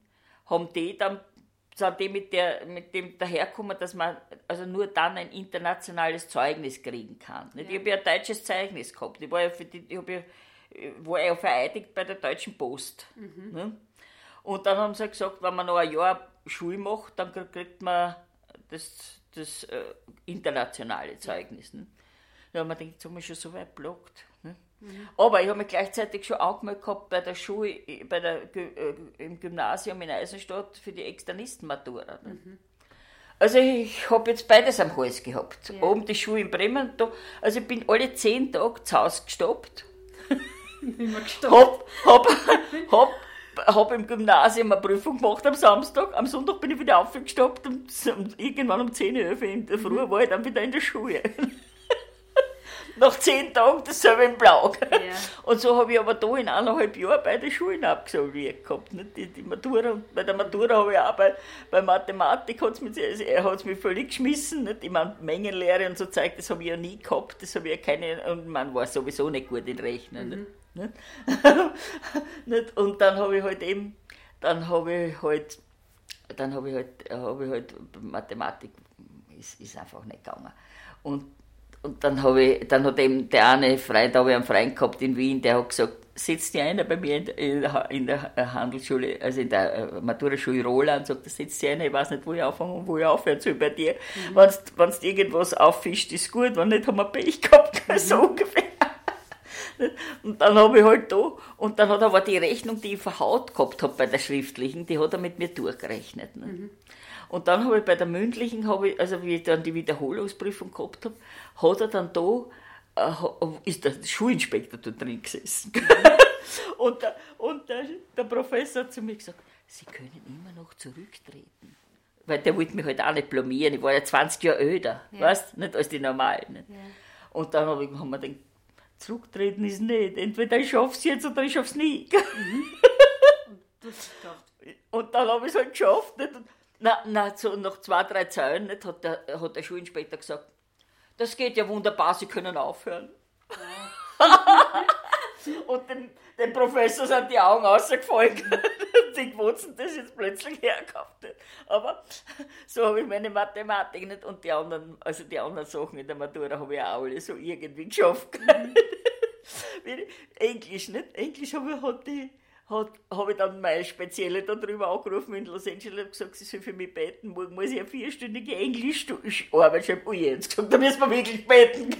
haben die dann sind die mit, der, mit dem daherkommen, dass man also nur dann ein internationales Zeugnis kriegen kann. Ja. Ich habe ja ein deutsches Zeugnis gehabt. Ich war ja, für die, ich ja, war ja vereidigt bei der Deutschen Post. Mhm. Und dann haben sie gesagt, wenn man noch ein Jahr Schule macht, dann kriegt man das, das äh, internationale Zeugnis. Ne? Ja, man denkt, jetzt haben wir schon so weit blockt. Ne? Mhm. Aber ich habe mich gleichzeitig schon angemeldet gehabt bei der Schule, bei der, äh, im Gymnasium in Eisenstadt für die Externistenmatura. Ne? Mhm. Also ich habe jetzt beides am Hals gehabt. Ja. Oben die Schule in Bremen, da, also ich bin alle zehn Tage zu Hause gestoppt. Immer gestoppt. Hab, hab, hab habe im Gymnasium eine Prüfung gemacht am Samstag. Am Sonntag bin ich wieder aufgestoppt und irgendwann um 10 Uhr in der Früh war ich dann wieder in der Schule. Nach zehn Tagen dasselbe in Blau. Ja. Und so habe ich aber da in eineinhalb Jahren beide Schulen absolviert gehabt. Nicht? Die, die Matura. Und bei der Matura habe ich auch bei, bei Mathematik, hat's mich, hat es mich völlig geschmissen. Nicht? Ich meine, Mengenlehre und so zeigt, das habe ich ja nie gehabt. Das habe ich ja keine, und man war sowieso nicht gut in Rechnen. Mhm. Nicht? nicht? Und dann habe ich halt eben, dann habe ich halt, dann habe ich halt, habe ich halt Mathematik, ist, ist einfach nicht gegangen. Und, und dann habe ich, dann hat eben der eine Freund, da habe ich einen Freund gehabt in Wien, der hat gesagt, setzt dich einer bei mir in der, in der Handelsschule, also in der äh, Maturaschule Roland, sagt, setzt dich einer, ich weiß nicht, wo ich anfange und wo ich aufhören soll bei dir. Mhm. Wenn du irgendwas auffischt, ist gut, wenn nicht, haben wir Pech gehabt, mhm. so ungefähr. Und dann habe ich halt da, und dann hat er aber die Rechnung, die ich verhaut gehabt habe bei der schriftlichen, die hat er mit mir durchgerechnet. Ne? Mhm. Und dann habe ich bei der mündlichen, habe ich, also wie ich dann die Wiederholungsprüfung gehabt habe, hat er dann da äh, ist der Schulinspektor da drin gesessen. und der, und der, der Professor hat zu mir gesagt, Sie können immer noch zurücktreten. Weil der wollte mich halt auch nicht blamieren. Ich war ja 20 Jahre älter, ja. weißt Nicht als die Normalen. Nicht? Ja. Und dann habe ich, hab mir gedacht, zurücktreten ist nicht. Entweder ich schaffe es jetzt oder ich schaffe es nie. Mhm. und dann habe ich es halt geschafft. Nicht? Na, na, so nach zwei, drei Zeilen nicht, hat, der, hat der Schulinspektor gesagt, das geht ja wunderbar, Sie können aufhören. und dem, dem Professor sind die Augen ausgefallen. die Quoten das jetzt plötzlich hergehabt. Aber so habe ich meine Mathematik nicht und die anderen, also die anderen Sachen in der Matura habe ich auch alle so irgendwie geschafft. Mhm. Englisch, nicht? Englisch habe ich, hat die, habe ich dann meine Spezielle darüber angerufen in Los Angeles und gesagt, sie soll für mich beten. Morgen muss ich eine vierstündige Englischarbeit schreiben. Oh, jetzt gesagt, da müssen wir wirklich beten.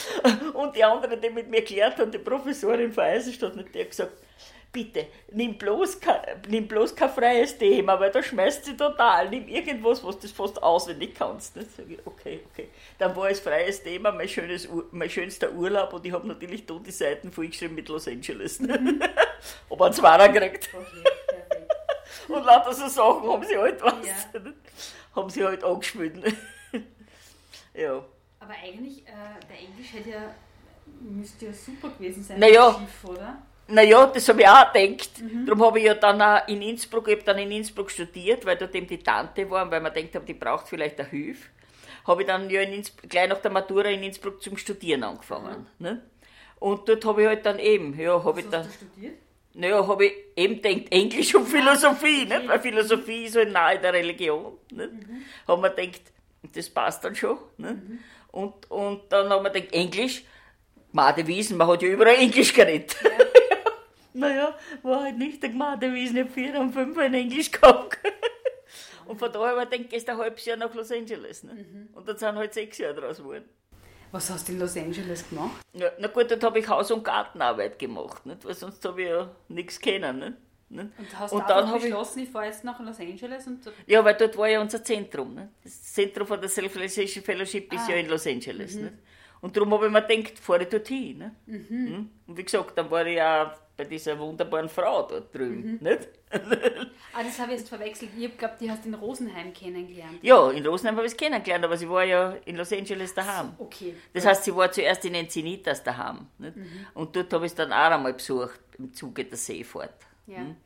und die andere, die mit mir erklärt hat, die Professorin von Eisenstadt, die hat gesagt, bitte, nimm bloß, kein, nimm bloß kein freies Thema, weil da schmeißt sie total. Nimm irgendwas, was du fast auswendig kannst. Ich, okay, okay. Dann war es freies Thema, mein, schönes, mein schönster Urlaub und ich habe natürlich da die Seiten vollgeschrieben mit Los Angeles. Mhm. Aber einen Zwarer gekriegt. Okay, und lauter so Sachen haben sie halt, was, ja. haben sie halt angespielt. ja. Aber eigentlich, äh, der Englisch hätte ja, müsste ja super gewesen sein, naja, Schiff, oder? Naja, das habe ich auch gedacht. Mhm. Darum habe ich ja dann auch in Innsbruck, ich dann in Innsbruck studiert, weil dort eben die Tante war, weil man denkt, die braucht vielleicht eine Hilfe. Habe ich dann ja in Innsbruck, gleich nach der Matura in Innsbruck zum Studieren angefangen. Mhm. Ne? Und dort habe ich halt dann eben, ja, habe ich dann. Hast du studiert? Naja, habe ich eben gedacht, Englisch und Philosophie, okay. nicht? weil Philosophie ist halt nahe der Religion. Nicht? Mhm. Haben wir gedacht, das passt dann schon. Nicht? Mhm. Und, und dann haben wir gedacht, Englisch, Made Wiesen, man hat ja überall Englisch geredet. Ja. naja, war halt nicht der Gmade Wiesen, ich habe vier und fünf in Englisch gehabt. und von daher habe ich gedacht, gehst ein halbes Jahr nach Los Angeles. Ne? Mhm. Und dann sind halt sechs Jahre draus geworden. Was hast du in Los Angeles gemacht? Ja, na gut, dort habe ich Haus- und Gartenarbeit gemacht, nicht? weil sonst habe ich ja nichts kennen. Nicht? Und hast und du dann beschlossen, ich, ich fahre jetzt nach Los Angeles? Und ja, weil dort war ja unser Zentrum. Nicht? Das Zentrum von der Self-Realization Fellowship ist ah. ja in Los Angeles. Mhm. Nicht? Und darum habe ich mir gedacht, fahre ich dorthin. Ne? Mhm. Hm? Und wie gesagt, dann war ich ja bei dieser wunderbaren Frau dort drüben. Mhm. Nicht? ah, das habe ich jetzt verwechselt. Ich glaube, die hast du in Rosenheim kennengelernt. Ja, in Rosenheim habe ich es kennengelernt, aber sie war ja in Los Angeles daheim. Okay. Das heißt, sie war zuerst in Encinitas daheim. Nicht? Mhm. Und dort habe ich es dann auch einmal besucht, im Zuge der Seefahrt. Ja. Hm?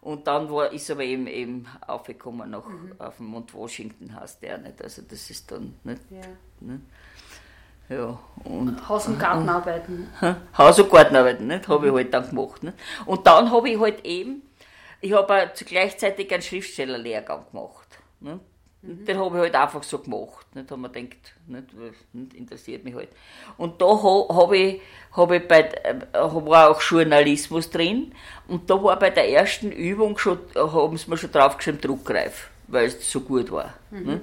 Und dann war, ist aber eben, eben aufgekommen noch mhm. auf dem Mount Washington, heißt der nicht. Also das ist dann nicht. Ja. nicht? Ja, und, Haus- und Gartenarbeiten. Haus- und Gartenarbeiten, nicht? Habe ich halt dann gemacht. Nicht? Und dann habe ich halt eben, ich habe gleichzeitig einen Schriftstellerlehrgang gemacht. Nicht? Mhm. Den habe ich halt einfach so gemacht. Nicht? Da habe ich gedacht, nicht, interessiert mich halt. Und da habe ich, hab ich bei, äh, war auch Journalismus drin. Und da war bei der ersten Übung schon, haben sie mir schon draufgeschrieben, Druckreif, weil es so gut war. Mhm.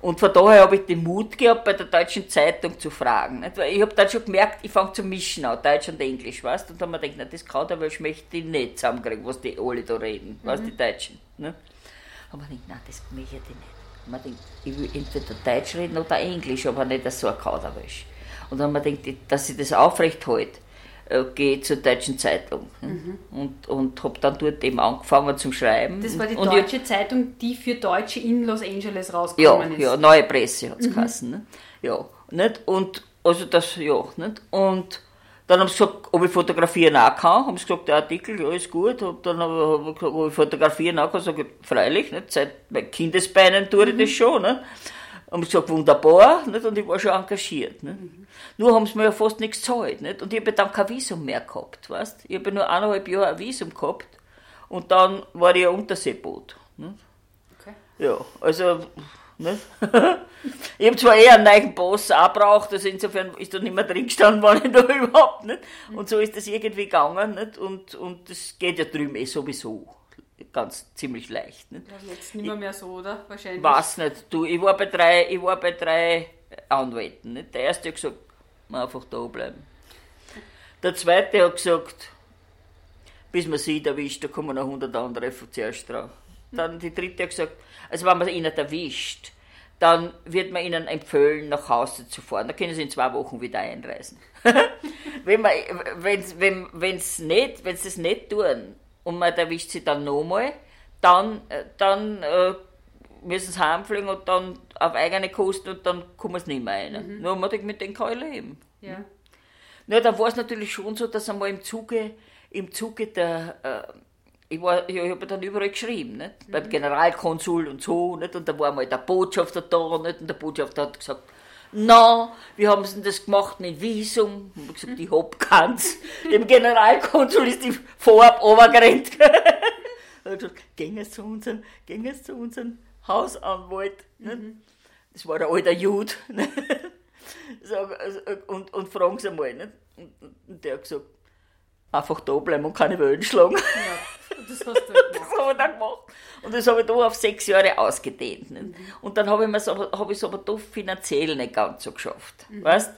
Und von daher habe ich den Mut gehabt, bei der Deutschen Zeitung zu fragen. Nicht? Weil ich habe dann schon gemerkt, ich fange zu mischen an, Deutsch und Englisch, weißt Und dann habe ich gedacht, na, das kann der möchte ich nicht zusammenkriegen, was die alle da reden, mhm. weißt die Deutschen. Ne? Aber ich denke, nein, das möchte ich nicht. Man denkt, ich will entweder Deutsch reden oder Englisch, aber nicht so ein Kauderwelsch. Und dann ich gedacht, dass ich das aufrecht halte äh, gehe zur Deutschen Zeitung. Mhm. Und, und habe dann dort eben angefangen zu Schreiben. Das war die und Deutsche ich, Zeitung, die für Deutsche in Los Angeles rausgekommen ja, ist. Ja, Neue Presse hat es mhm. geheißen. Ne? Ja, nicht? Und, also das, ja, nicht? Und dann haben sie gesagt, ob ich fotografieren auch kann. Haben sie gesagt, der Artikel, ja, ist gut. Und dann habe ich gesagt, ob ich fotografieren auch kann. Sag ich, freilich, nicht? Seit meinen Kindesbeinen tue ich mhm. das schon. Nicht? Haben gesagt, wunderbar, nicht? und ich war schon engagiert. Nicht? Mhm. Nur haben sie mir ja fast nichts gezahlt. Nicht? Und ich habe dann kein Visum mehr gehabt. Weißt? Ich habe nur eineinhalb Jahre ein Visum gehabt und dann war ich ein Unterseeboot. Nicht? Okay. Ja, also, nicht? ich habe zwar eher einen neuen Boss auch braucht, also insofern ist da nicht mehr drin gestanden, war ich da überhaupt nicht. Und so ist das irgendwie gegangen, nicht? Und, und das geht ja drüben eh sowieso ganz ziemlich leicht. Nicht? Ja, jetzt nicht mehr, mehr so, oder? Wahrscheinlich. Weiß nicht. Du, ich war bei drei, ich war bei drei Anwälten. Nicht? Der erste hat gesagt, einfach da bleiben. Der zweite hat gesagt, bis man sieht erwischt, da kommen noch 100 andere zuerst drauf. Dann die dritte hat gesagt, also wenn man ihn nicht erwischt, dann wird man ihnen empfehlen, nach Hause zu fahren. Da können sie in zwei Wochen wieder einreisen. wenn man, wenn's, wenn, wenn's nicht, wenn sie das nicht tun, und man erwischt sie dann nochmal, dann, äh, dann äh, müssen sie heimfliegen und dann auf eigene Kosten und dann kommen sie nicht mehr rein. Mhm. Nur man denkt, mit denen kann ich leben. Ja. Ja, da war es natürlich schon so, dass einmal im Zuge, im Zuge der, äh, ich, war, ich, habe dann überall geschrieben, nicht? Mhm. beim Generalkonsul und so, nicht? und da war mal der Botschafter da, nicht? und der Botschafter hat gesagt, na, wie haben sie denn das gemacht mit Visum? Ich habe gesagt, ich hab keins. Dem Generalkonsul ist die vorab runtergerannt. er hat gesagt, gehen zu unserem, gehen zu unserem Hausanwalt. Mhm. Das war der alte Jude. Und, und fragen sie mal. Nicht? Und der hat gesagt, einfach da bleiben und keine Wellen schlagen. Ja, das hast du halt gemacht. das habe ich dann gemacht. Und das habe ich da auf sechs Jahre ausgedehnt. Mhm. Und dann habe ich es aber, hab aber da finanziell nicht ganz so geschafft. Mhm. Weißt?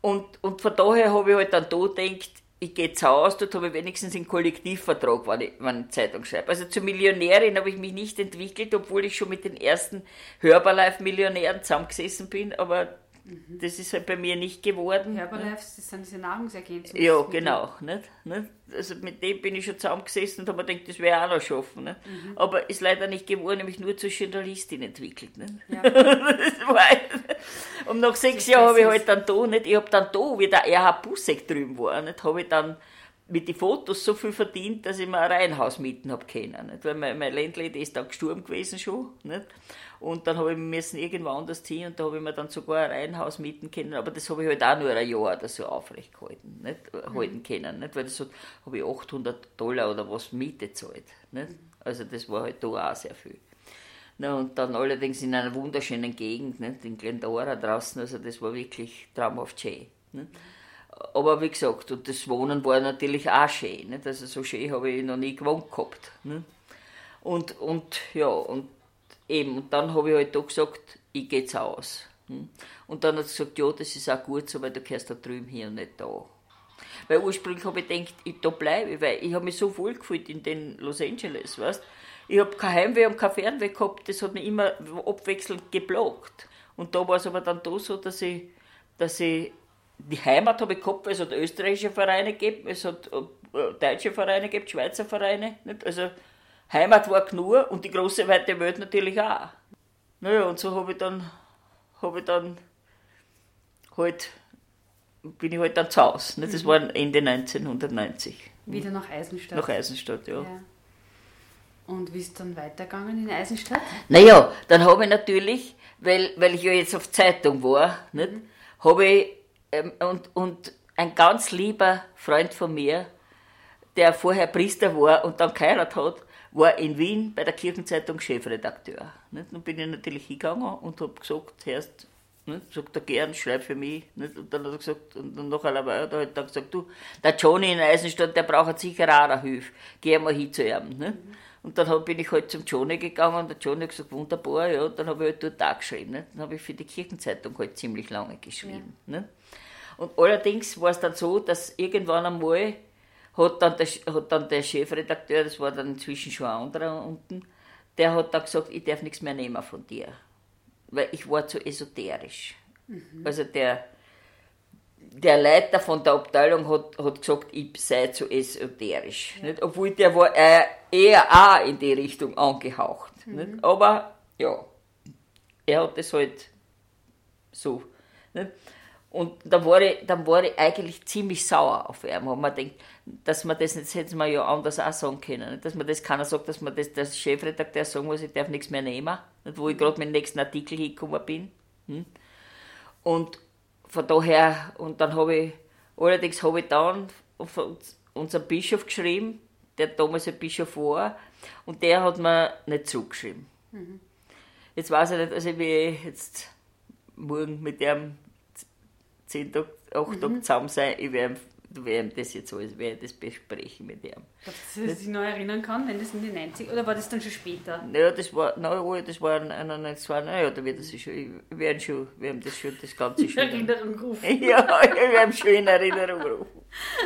Und, und von daher habe ich halt dann da gedacht, ich gehe zu Hause, dort habe ich wenigstens einen Kollektivvertrag, wenn ich, wenn ich Zeitung schreibe. Also zur Millionärin habe ich mich nicht entwickelt, obwohl ich schon mit den ersten Hörbarlife-Millionären zusammengesessen bin, aber Mhm. Das ist halt bei mir nicht geworden. Herbalife, das sind diese Nahrungsergänzungen. Ja, genau. Nicht? Nicht? Also mit dem bin ich schon zusammengesessen und habe mir gedacht, das wäre auch noch schaffen. Nicht? Mhm. Aber ist leider nicht geworden, nämlich nur zur Journalistin entwickelt. Nicht? Ja. und nach sechs Jahren habe ich halt dann da, nicht? ich habe dann da, wie der Erhard Busseck drüben war, habe ich dann mit den Fotos so viel verdient, dass ich mir ein Reihenhaus mieten habe können. Nicht? Weil mein, mein Ländle, ist dann gestorben gewesen schon. Nicht? Und dann habe ich müssen irgendwo anders ziehen und da habe ich mir dann sogar ein Reihenhaus mieten können. Aber das habe ich halt auch nur ein Jahr oder so aufrecht gehalten, nicht? Mhm. halten können. Nicht? Weil das hat, habe ich 800 Dollar oder was Miete gezahlt. Nicht? Also das war halt da auch sehr viel. Na, und dann allerdings in einer wunderschönen Gegend, nicht? in Glendora draußen, also das war wirklich traumhaft schön. Nicht? Aber wie gesagt, und das Wohnen war natürlich auch schön. Nicht? Also so schön habe ich noch nie gewohnt gehabt. Und, und ja, und eben, und dann habe ich halt da gesagt, ich gehe jetzt aus. Und dann hat sie gesagt, ja, das ist auch gut so, weil du gehörst da drüben hier und nicht da. Weil ursprünglich habe ich gedacht, ich da bleibe, weil ich habe mich so wohl gefühlt in den Los Angeles, weißt Ich habe kein Heimweh und kein Fernweh gehabt, das hat mich immer abwechselnd geblockt. Und da war es aber dann da so, dass ich, dass ich die Heimat habe ich gehabt, weil es hat österreichische Vereine gegeben, es hat äh, deutsche Vereine gegeben, Schweizer Vereine. Nicht? Also Heimat war genug und die große weite Welt natürlich auch. Naja, und so habe ich dann, habe ich dann halt, bin ich halt dann zu Hause. Das mhm. war Ende 1990. Wieder nach Eisenstadt? Nach Eisenstadt, ja. ja. Und wie ist es dann weitergegangen in Eisenstadt? Naja, dann habe ich natürlich, weil, weil ich ja jetzt auf Zeitung war, nicht, mhm. habe ich, ähm, und, und ein ganz lieber Freund von mir, der vorher Priester war und dann geheiratet hat, war in Wien bei der Kirchenzeitung Chefredakteur. Nicht? Dann bin ich natürlich hingegangen und habe gesagt, Herrst, nicht? sagt er gern, schreib für mich. Nicht? Und dann hat er gesagt, und dann nach einer Weile hat er halt gesagt, du, der Johnny in Eisenstadt, der braucht sicher auch eine Hilfe, geh mal hin zu ihm. Nicht? Mhm. Und dann bin ich halt zum Johnny gegangen und der Johnny hat gesagt, wunderbar, ja, dann habe ich halt dort auch geschrieben. Nicht? Dann habe ich für die Kirchenzeitung halt ziemlich lange geschrieben. Ja. Nicht? Und allerdings war es dann so, dass irgendwann einmal hat dann, der, hat dann der Chefredakteur, das war dann inzwischen schon ein anderer unten, der hat dann gesagt, ich darf nichts mehr nehmen von dir. Weil ich war zu esoterisch. Mhm. Also der, der Leiter von der Abteilung hat, hat gesagt, ich sei zu esoterisch. Ja. Nicht? Obwohl der war äh, eher auch in die Richtung angehaucht. Mhm. Nicht? Aber ja, er hat das halt so. Nicht? Und dann war, ich, dann war ich eigentlich ziemlich sauer auf ihn. Und man denkt, dass man das nicht, hätte man ja anders auch sagen können. Dass man das keiner sagt, dass man das, der Chefredakteur sagen muss, ich darf nichts mehr nehmen. Wo ich gerade mit dem nächsten Artikel hingekommen bin. Hm? Und von daher, und dann habe ich, allerdings habe ich dann unseren Bischof geschrieben, der damals ein Bischof war, und der hat mir nicht zugeschrieben. Mhm. Jetzt weiß ich nicht, also wie ich jetzt morgen mit dem 10 Tage, 8 mhm. Tage zusammen sein, ich werde werde das jetzt alles, werde das besprechen mit ihm. Dass er sich noch erinnern kann, wenn das in die 90 oder war das dann schon später? Ja, das war, nein, das war 91, naja, da wird das schon, wir werden schon, wir haben das schon, das Ganze schon. In Erinnerung rufen. ja, wir haben schon in Erinnerung rufen.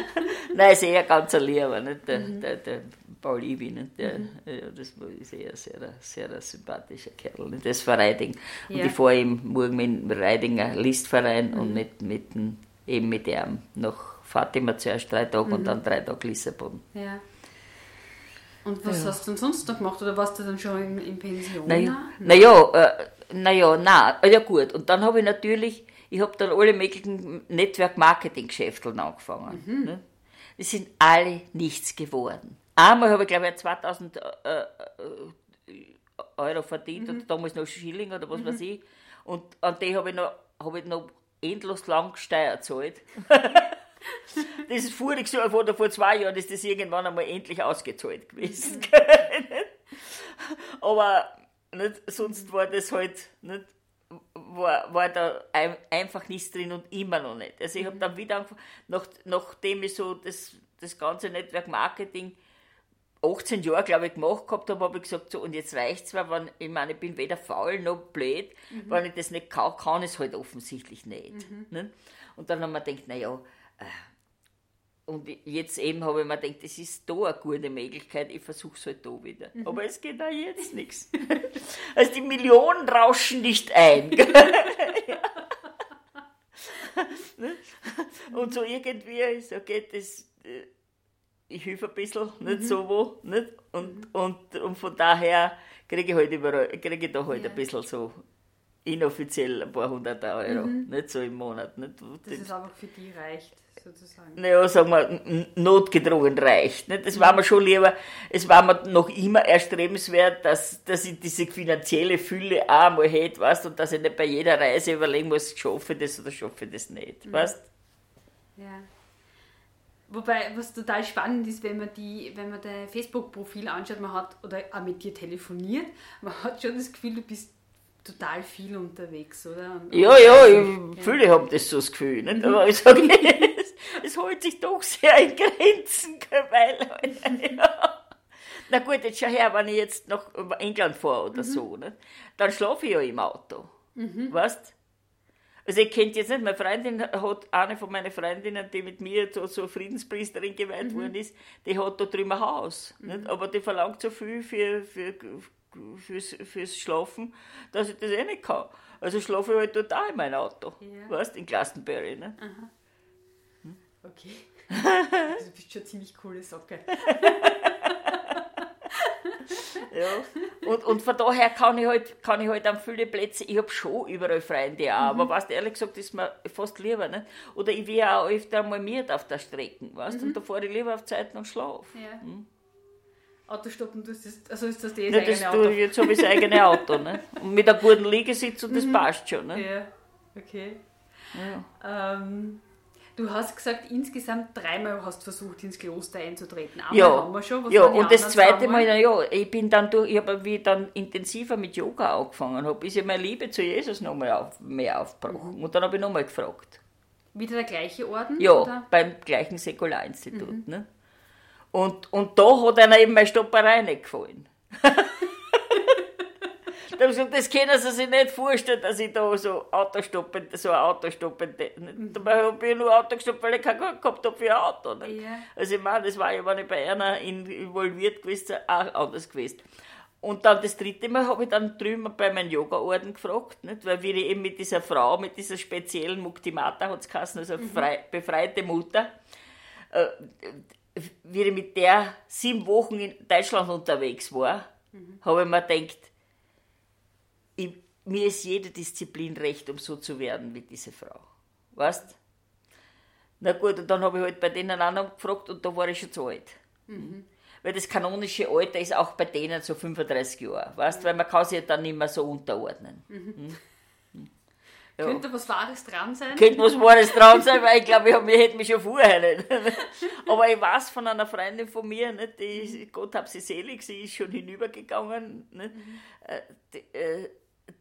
nein, ist eher ganz ein Lieber, nicht? Der, mhm. der, der Paul Iwin, der, mhm. ja, das ist eher sehr, sehr, sehr sympathischer Kerl, nicht? das Verreiding. Und ja. ich fahre eben morgen mit dem Reidinger Listverein mhm. und nicht mit dem, eben mit ihm noch Fatima zuerst drei Tage mhm. und dann drei Tage Lissabon. Ja. Und was ja. hast du denn sonst noch gemacht? Oder warst du dann schon in, in Pension? Naja, naja, äh, naja, nein, ja gut. Und dann habe ich natürlich, ich habe dann alle möglichen Network-Marketing-Geschäfte angefangen. Mhm. Ne? Die sind alle nichts geworden. Einmal habe ich, glaube ich, 2000 äh, äh, Euro verdient, mhm. oder damals noch Schilling oder was mhm. weiß ich. Und an die habe ich noch, habe ich noch endlos lang Steuer gezahlt. Das ist voriges Jahr oder vor zwei Jahren ist das irgendwann einmal endlich ausgezahlt gewesen. Aber nicht, sonst war das halt nicht, war, war da ein, einfach nichts drin und immer noch nicht. Also ich habe dann wieder angefangen, nach, nachdem ich so das, das ganze Netzwerk Marketing 18 Jahre, glaube ich, gemacht gehabt habe, habe ich gesagt, so, und jetzt reicht es wenn, ich meine, ich bin weder faul noch blöd, mhm. wenn ich das nicht kann, kann ich es halt offensichtlich nicht. Mhm. Ne? Und dann haben wir gedacht, naja, und jetzt eben habe ich mir gedacht, das ist da eine gute Möglichkeit, ich versuche es halt da wieder. Mhm. Aber es geht auch jetzt nichts. Also die Millionen rauschen nicht ein. Und so irgendwie ist okay, das, äh, ich helfe ein bisschen, nicht mhm. so wo, nicht? Und, mhm. und, und von daher kriege ich halt überall, kriege ich da halt ja. ein bisschen so inoffiziell ein paar hundert Euro, mhm. nicht so im Monat. Nicht? Das ist einfach für die reicht sozusagen? Naja, sagen wir, notgedrungen reicht. Nicht? Das war mir schon lieber, es war mir noch immer erstrebenswert, dass, dass ich diese finanzielle Fülle auch einmal hätte, weißt, und dass ich nicht bei jeder Reise überlegen muss, schaffe ich das oder schaffe ich das nicht. Mhm. Weißt? Ja. Wobei, was total spannend ist, wenn man die, wenn man dein Facebook-Profil anschaut, man hat oder auch mit dir telefoniert, man hat schon das Gefühl, du bist total viel unterwegs, oder? Und ja, ja, ich, viele haben das so das Gefühl, nicht? aber ich sage, es, es holt sich doch sehr in Grenzen, weil, ja. Na gut, jetzt schau her, wenn ich jetzt nach England fahre oder mhm. so, nicht? dann schlafe ich ja im Auto, mhm. weißt also ich kennt jetzt nicht, meine Freundin hat, eine von meinen Freundinnen, die mit mir so, so Friedenspriesterin geweiht mhm. worden ist, die hat da drüben ein Haus. Mhm. Nicht? Aber die verlangt so viel für, für fürs, fürs Schlafen, dass ich das eh nicht kann. Also schlafe ich halt total in meinem Auto. Ja. Weißt in Glastonbury. Ne? Aha. Hm? Okay. Also, du bist schon ziemlich coole Socke. ja. Und, und von daher kann ich halt, kann ich halt an viele Plätze, ich habe schon überall Freunde auch, mhm. aber weißt ehrlich gesagt ist mir fast lieber. Ne? Oder ich wäre auch öfter mal mit auf der Strecke, weißt mhm. und da fahre ich lieber auf Zeiten und schlafe. Ja. Hm? Auto stoppen tust, das, also ist das das ja, eigene Auto? jetzt habe ich das eigene Auto. Ne? Und mit einem guten Liegesitz und das mhm. passt schon. Ne? Ja, okay. Ja. Ähm, du hast gesagt, insgesamt dreimal hast du versucht, ins Kloster einzutreten. Einmal ja, haben wir schon. Was ja und das zweite Mal, na ja, ich bin dann durch, ich habe wie dann intensiver mit Yoga angefangen habe, ist ja meine Liebe zu Jesus nochmal auf, mehr aufgebrochen. Mhm. Und dann habe ich nochmal gefragt. Wieder der gleiche Orden? Ja, oder? beim gleichen Säkularinstitut. Mhm. Ne? Und, und da hat einer eben meine Stopperei nicht gefallen. da habe ich gesagt, das können Sie sich nicht vorstellen, dass ich da so Autostoppend, so ein Autostoppend, mhm. dabei habe ich nur Auto gestoppt, weil ich kein Geld gehabt habe für ein Auto. Ne? Ja. Also ich meine, das war ja, wenn ich bei einer involviert gewesen auch anders gewesen. Und dann das dritte Mal habe ich dann drüben bei meinem Yoga-Orden gefragt, nicht? weil wir eben mit dieser Frau, mit dieser speziellen Muktimata hat es geheißen, also mhm. frei, befreite Mutter, äh, wie ich mit der sieben Wochen in Deutschland unterwegs war, mhm. habe ich mir gedacht, ich, mir ist jede Disziplin recht, um so zu werden wie diese Frau. weißt Na gut, und dann habe ich halt bei denen anderen gefragt und da war ich schon zu alt. Mhm. Weil das kanonische Alter ist auch bei denen so 35 Jahre, weißt weil man kann sich ja dann nicht mehr so unterordnen. Mhm. Ja. Könnte was Wahres dran sein? Könnte was Wahres dran sein, weil ich glaube, ich, hab, ich hätte mich schon vorher nicht. Aber ich weiß von einer Freundin von mir, nicht, die, Gott hab sie selig, sie ist schon hinübergegangen, nicht, mhm. Äh, die, äh,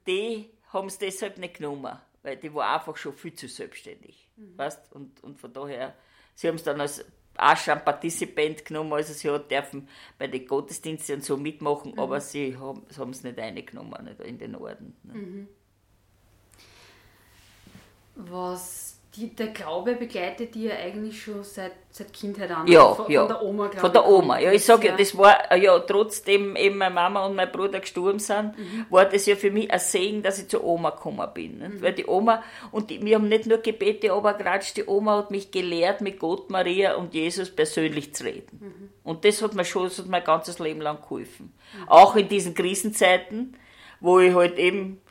die haben es deshalb nicht genommen, weil die war einfach schon viel zu selbstständig. Mhm. Weißt? Und, und von daher, sie haben es dann als auch schon Participant genommen, also sie hat dürfen bei den Gottesdiensten und so mitmachen, mhm. aber sie haben es nicht reingenommen nicht, in den Orden. Mhm was die, der Glaube begleitet die ja eigentlich schon seit, seit Kindheit an. Ja, von, ja. Von der Oma, glaube Von der Oma. Ja, ich sage ja, das war, ja, trotzdem eben meine Mama und mein Bruder gestorben sind, mhm. war das ja für mich ein Segen, dass ich zur Oma gekommen bin. Mhm. Weil die Oma, und die, wir haben nicht nur Gebete aber gerade die Oma hat mich gelehrt, mit Gott, Maria und Jesus persönlich zu reden. Mhm. Und das hat mir schon, das hat mein ganzes Leben lang geholfen. Mhm. Auch in diesen Krisenzeiten, wo ich halt eben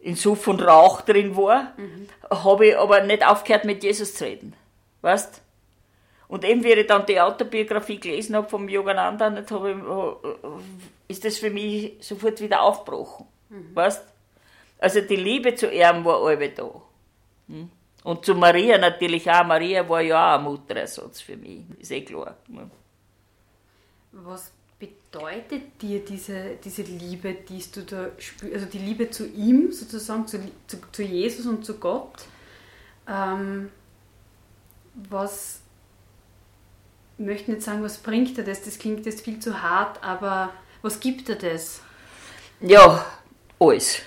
in Suff und Rauch drin war, mhm. habe ich aber nicht aufgehört, mit Jesus zu reden. Weißt? Und eben, wie ich dann die Autobiografie gelesen habe vom Yogananda, nicht, habe ich, ist das für mich sofort wieder aufgebrochen. Mhm. Weißt? Also die Liebe zu ihm war alle da. Hm? Und zu Maria natürlich auch. Maria war ja auch ein Mutterersatz für mich, ist eh klar. Was bedeutet dir diese, diese Liebe, die du da spürst, also die Liebe zu ihm sozusagen, zu, zu, zu Jesus und zu Gott? Ähm, was möchte nicht sagen, was bringt er das? Das klingt jetzt viel zu hart, aber was gibt er das? Ja, alles.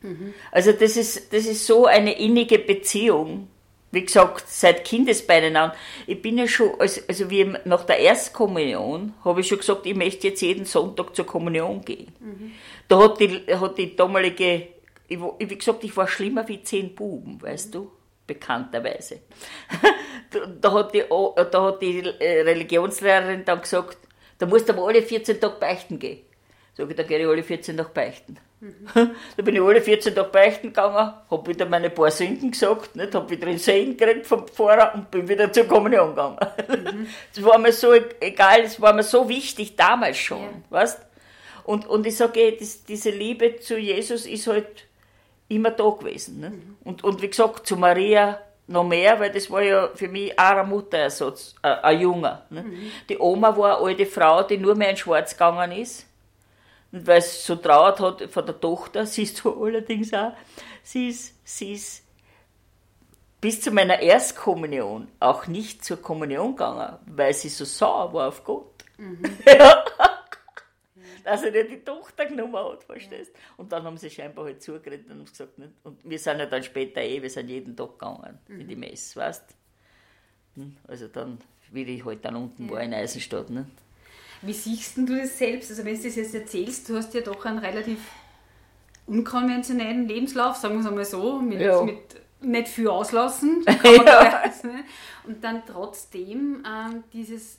Mhm. Also das ist, das ist so eine innige Beziehung wie gesagt, seit Kindesbeinen an. Ich bin ja schon, also, also wie nach der Erstkommunion, habe ich schon gesagt, ich möchte jetzt jeden Sonntag zur Kommunion gehen. Mhm. Da hat die, hat die damalige, ich, wie gesagt, ich war schlimmer wie zehn Buben, weißt mhm. du, bekannterweise. da, da, hat die, da hat die äh, Religionslehrerin dann gesagt, da musst du aber alle 14 Tage beichten gehen. Sag ich, da gehe ich alle 14 Tage beichten. Da bin ich alle 14 Tage beichten gegangen, habe wieder meine paar Sünden gesagt, nicht, habe wieder den Segen gekriegt vom Pfarrer und bin wieder zur Kommunion gegangen. Mhm. Das war mir so egal, das war mir so wichtig damals schon, ja. weißt? Und, und ich sage, diese Liebe zu Jesus ist halt immer da gewesen. Ne? Mhm. Und, und wie gesagt, zu Maria noch mehr, weil das war ja für mich auch ein Mutterersatz, ein, ein Junger. Ne? Mhm. Die Oma war eine alte Frau, die nur mehr in Schwarz gegangen ist und weil es so trauert hat von der Tochter, siehst du allerdings auch, sie ist, sie ist bis zu meiner Erstkommunion auch nicht zur Kommunion gegangen, weil sie so sauer war auf Gott. Mhm. Ja. Dass er nicht die Tochter genommen hat, verstehst ja. Und dann haben sie scheinbar halt zugeredet und gesagt, nicht? und wir sind ja dann später eh, wir sind jeden Tag gegangen mhm. in die Messe, weißt hm, Also dann, wie ich halt dann unten ja. war in Eisenstadt. Nicht? Wie siehst du das selbst? Also wenn du das jetzt erzählst, du hast ja doch einen relativ unkonventionellen Lebenslauf, sagen wir es einmal so, mit, ja. mit nicht viel auslassen. ja. Und dann trotzdem ähm, dieses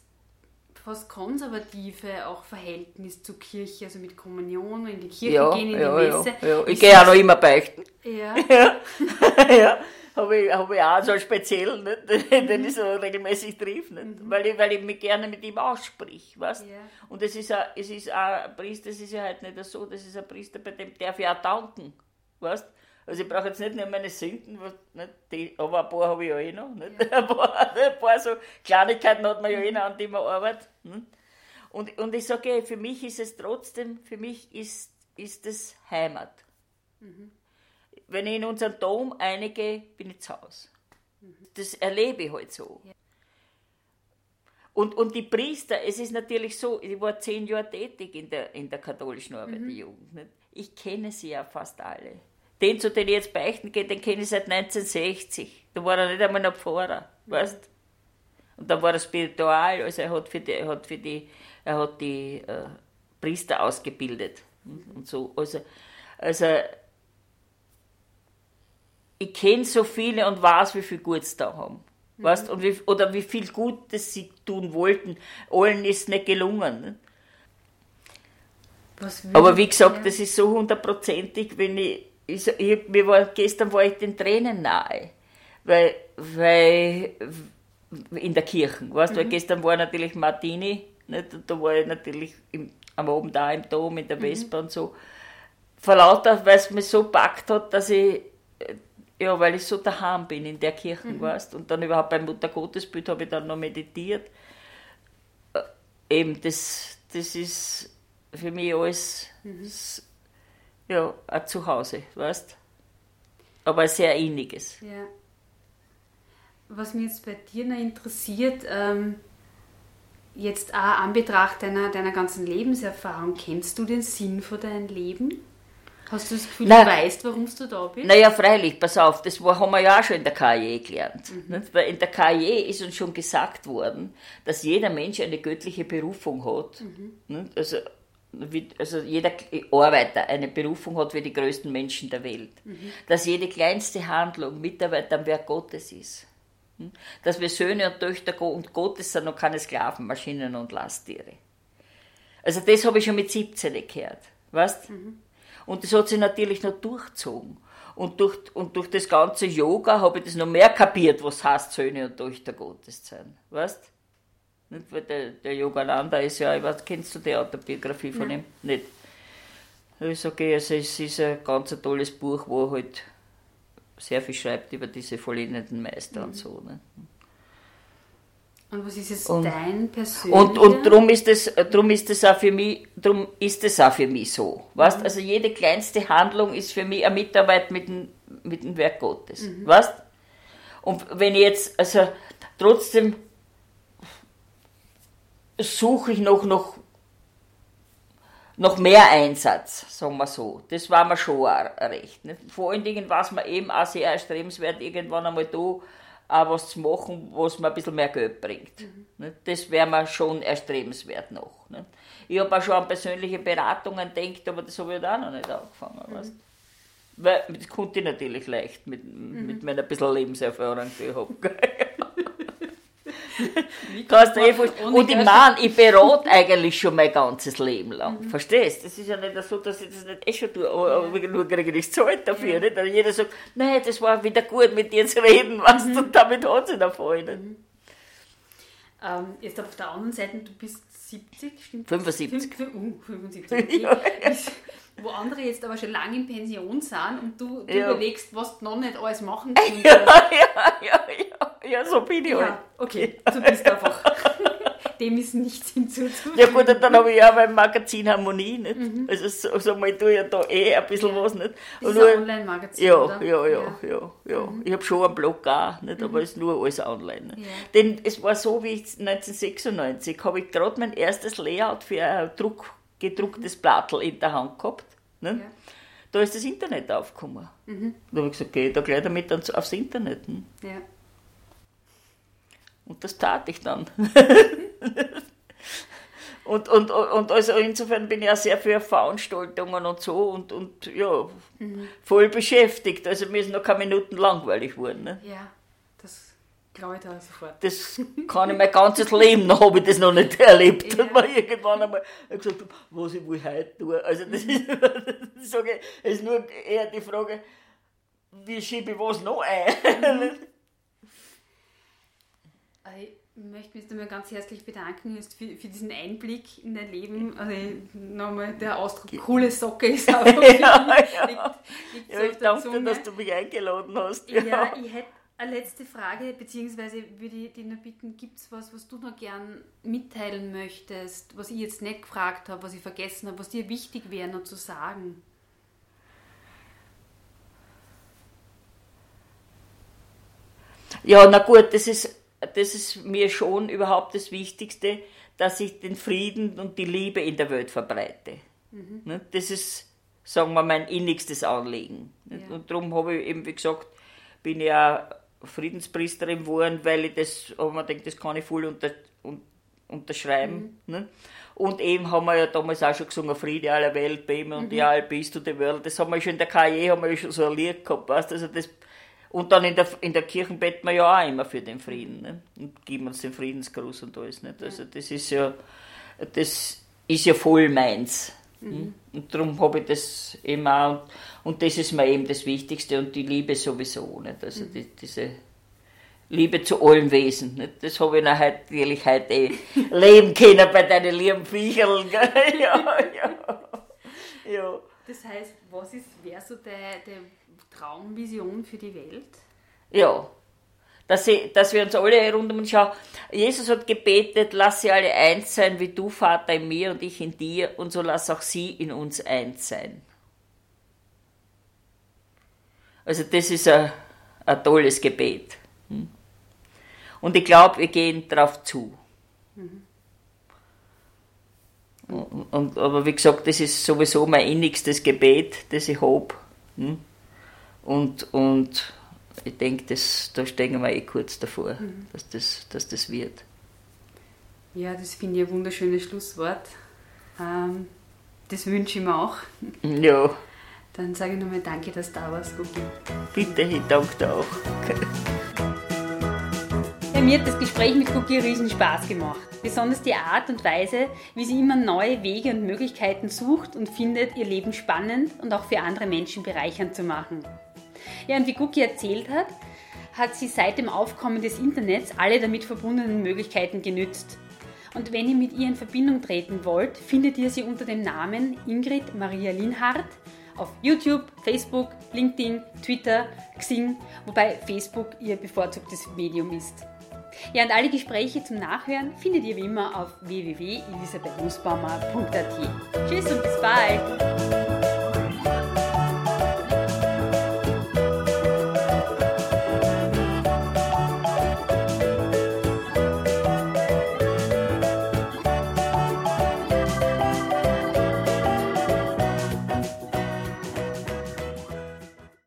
fast konservative auch Verhältnis zur Kirche, also mit Kommunion, in die Kirche ja, gehen, in ja, die Messe. Ja, Ich gehe auch noch immer beichten. Ja. ja habe ich, hab ich auch so speziell, nicht? den ich so regelmäßig treffe, nicht? Mhm. Weil, ich, weil ich mich gerne mit ihm aussprich, weißt. Und es ist, auch, es ist auch ein Priester, das ist ja halt nicht so, das ist ein Priester, bei dem darf ich auch danken, weißt also ich brauche jetzt nicht nur meine Sünden, nicht, die, aber ein paar habe ich ja eh noch. Nicht? Ja. Ein, paar, ein paar so Kleinigkeiten hat man ja eh noch, an die man arbeitet. Nicht? Und, und ich sage, für mich ist es trotzdem, für mich ist, ist es Heimat. Mhm wenn ich in unseren Dom einige, bin ich zu Hause. Das erlebe ich halt so. Und, und die Priester, es ist natürlich so, ich war zehn Jahre tätig in der, in der katholischen Arbeiterjugend. Mhm. Ich kenne sie ja fast alle. Den, zu dem ich jetzt beichten gehe, den kenne ich seit 1960. Da war er nicht einmal noch Pfarrer, weißt Und dann war er spiritual, also er hat für die, er hat für die, er hat die äh, Priester ausgebildet. Und so. Also, also ich kenne so viele und weiß, wie viel Gutes da haben. Mhm. Weißt, und wie, oder wie viel Gutes sie tun wollten. Allen ist nicht gelungen. Ne? Aber wie gesagt, ja. das ist so hundertprozentig, wenn ich, ich, ich, mir war, gestern war ich den Tränen nahe, weil, weil in der Kirche, weißt mhm. weil gestern war natürlich Martini, nicht? da war ich natürlich im, am Abend da im Dom, in der mhm. Vespa und so. Vor lauter, weil es mich so packt hat, dass ich, ja, weil ich so daheim bin in der Kirche, mhm. weißt und dann überhaupt beim Muttergottesbild habe ich dann noch meditiert. Äh, eben, das, das ist für mich alles, mhm. Ja, ein Zuhause, weißt aber sehr inniges. Ja. Was mich jetzt bei dir noch interessiert, ähm, jetzt auch an Betracht deiner, deiner ganzen Lebenserfahrung, kennst du den Sinn von deinem Leben? Hast du das Gefühl, Nein. du weißt, warum du da bist? Naja, freilich, pass auf, das war, haben wir ja auch schon in der KI gelernt. Mhm. Weil in der KI ist uns schon gesagt worden, dass jeder Mensch eine göttliche Berufung hat. Mhm. Also, also jeder Arbeiter eine Berufung hat wie die größten Menschen der Welt. Mhm. Dass jede kleinste Handlung Mitarbeit am Werk Gottes ist. Hm? Dass wir Söhne und Töchter und Gottes sind und keine Sklaven, Maschinen und Lasttiere. Also das habe ich schon mit 17 gehört. Weißt? Mhm. Und das hat sich natürlich noch durchgezogen. Und durch, und durch das ganze Yoga habe ich das noch mehr kapiert, was heißt Söhne und Töchter Gottes sein. Weißt? Der, der Yogananda ist ja, ich weiß, kennst du die Autobiografie von ja. ihm? Nicht. Ich sage, also es ist ein ganz tolles Buch, wo er halt sehr viel schreibt über diese vollendeten Meister mhm. und so. Ne? Und was ist jetzt und, dein persönlicher? Und, und darum ist es drum ist das auch für mich, drum ist es auch für mich so. Weißt? Mhm. Also jede kleinste Handlung ist für mich eine Mitarbeit mit dem, mit dem Werk Gottes. Mhm. Weißt? Und wenn ich jetzt, also trotzdem suche ich noch, noch, noch mehr Einsatz, sagen wir so. Das war mir schon recht. Vor allen Dingen war es mir eben auch sehr erstrebenswert, irgendwann einmal da auch was zu machen, was mir ein bisschen mehr Geld bringt. Mhm. Das wäre mir schon erstrebenswert noch. Ich habe auch schon an persönliche Beratungen gedacht, aber das habe ich auch noch nicht angefangen. Mhm. Weißt? Weil das konnte ich natürlich leicht mit, mhm. mit meiner bisschen Lebenserfahrung, die ich habe. Kannst du eh und ich meine, ich berate eigentlich schon mein ganzes Leben lang. Mhm. Verstehst? du? Das ist ja nicht so, dass ich das nicht eh schon tue, aber nur kriege ich Zeit dafür. Ja. Nicht? Also jeder sagt, nein, das war wieder gut, mit dir zu reden, was mhm. und damit hat sie davon. Mhm. Ähm, jetzt auf der anderen Seite, du bist 70, stimmt 75. 5, uh, 75. Okay. ja, ja. Wo andere jetzt aber schon lange in Pension sind und du, du ja. überlegst, was du noch nicht alles machen kannst. Ja, ja, ja, ja, ja, so bin ich ja, halt. Okay, du bist einfach. Dem ist nichts hinzuzufügen. Ja gut, und dann habe ich ja mein Magazin Harmonie, nicht? Mhm. Also so, so mal tue ich ja da eh ein bisschen ja. was, nicht? Das ist ein Online-Magazin, ja, ja, ja, ja, ja, ja. Mhm. Ich habe schon einen Blog auch, nicht? aber mhm. es ist nur alles online. Nicht? Ja. Denn es war so, wie ich 1996 habe ich gerade mein erstes Layout für ein Druck gedrucktes Blattl in der Hand gehabt. Ja. Da ist das Internet aufgekommen. Mhm. Da habe ich gesagt, geh da gleich damit aufs Internet. Ne? Ja. Und das tat ich dann. und, und, und also insofern bin ich auch sehr für Veranstaltungen und so und, und ja, mhm. voll beschäftigt. Also mir ist noch keine Minuten langweilig geworden. Ne? Ja, das glaube ich da sofort. Das kann ich mein ganzes Leben noch, habe ich das noch nicht erlebt. Ja. Dass man irgendwann einmal gesagt was ich wohl heute tue. Also das ist, das sage ich, ist nur eher die Frage, wie schiebe ich was noch ein. Mhm. Ich möchte mich einmal ganz herzlich bedanken für, für diesen Einblick in dein Leben. Also nochmal der Ausdruck, coole Socke ist auch ja, ja. Liegt, liegt ja, ich danke dir, dass du mich eingeladen hast. Ja, ja ich hätte eine letzte Frage, beziehungsweise würde ich dich noch bitten, gibt es was, was du noch gern mitteilen möchtest, was ich jetzt nicht gefragt habe, was ich vergessen habe, was dir wichtig wäre noch zu sagen? Ja, na gut, das ist, das ist mir schon überhaupt das Wichtigste, dass ich den Frieden und die Liebe in der Welt verbreite. Mhm. Ne, das ist, sagen wir, mein innigstes Anliegen. Ja. Und darum habe ich eben, wie gesagt, bin ich auch Friedenspriesterin geworden, weil ich das, aber man denkt, das kann ich voll unter, un, unterschreiben. Mhm. Ne? Und eben haben wir ja damals auch schon gesungen, Friede aller Welt, Beben und mhm. ja, Peace to the World. Das haben wir schon in der KI, haben wir schon so ein Lied gehabt, weißt also das, Und dann in der, in der Kirche beten wir ja auch immer für den Frieden ne? und geben uns den Friedensgruß und alles. Nicht? Also das ist ja, das ist ja voll meins. Mhm. Und darum habe ich das eben auch. Und das ist mir eben das Wichtigste und die Liebe sowieso. Nicht? Also mhm. die, diese, Liebe zu allen Wesen. Nicht? Das habe ich natürlich heute eh leben können bei deinen lieben Viecherl. ja, ja. ja. Das heißt, was ist, wäre so deine Traumvision für die Welt? Ja, dass, sie, dass wir uns alle rund um uns schauen. Jesus hat gebetet, lass sie alle eins sein, wie du, Vater, in mir und ich in dir, und so lass auch sie in uns eins sein. Also das ist ein, ein tolles Gebet. Hm? Und ich glaube, wir gehen darauf zu. Mhm. Und, und, aber wie gesagt, das ist sowieso mein innigstes Gebet, das ich habe. Hm? Und, und ich denke, da stehen wir eh kurz davor, mhm. dass, das, dass das wird. Ja, das finde ich ein wunderschönes Schlusswort. Ähm, das wünsche ich mir auch. Ja. Dann sage ich nochmal Danke, dass du da warst, Gugi. Bitte, ich danke dir auch. Ja, mir hat das Gespräch mit Gugi riesen Spaß gemacht. Besonders die Art und Weise, wie sie immer neue Wege und Möglichkeiten sucht und findet, ihr Leben spannend und auch für andere Menschen bereichernd zu machen. Ja, und wie Guki erzählt hat, hat sie seit dem Aufkommen des Internets alle damit verbundenen Möglichkeiten genützt. Und wenn ihr mit ihr in Verbindung treten wollt, findet ihr sie unter dem Namen Ingrid Maria Linhardt auf YouTube, Facebook, LinkedIn, Twitter, Xing, wobei Facebook ihr bevorzugtes Medium ist. Ja, und alle Gespräche zum Nachhören findet ihr wie immer auf www.elisabethnussbaumer.at. Tschüss und bis bald!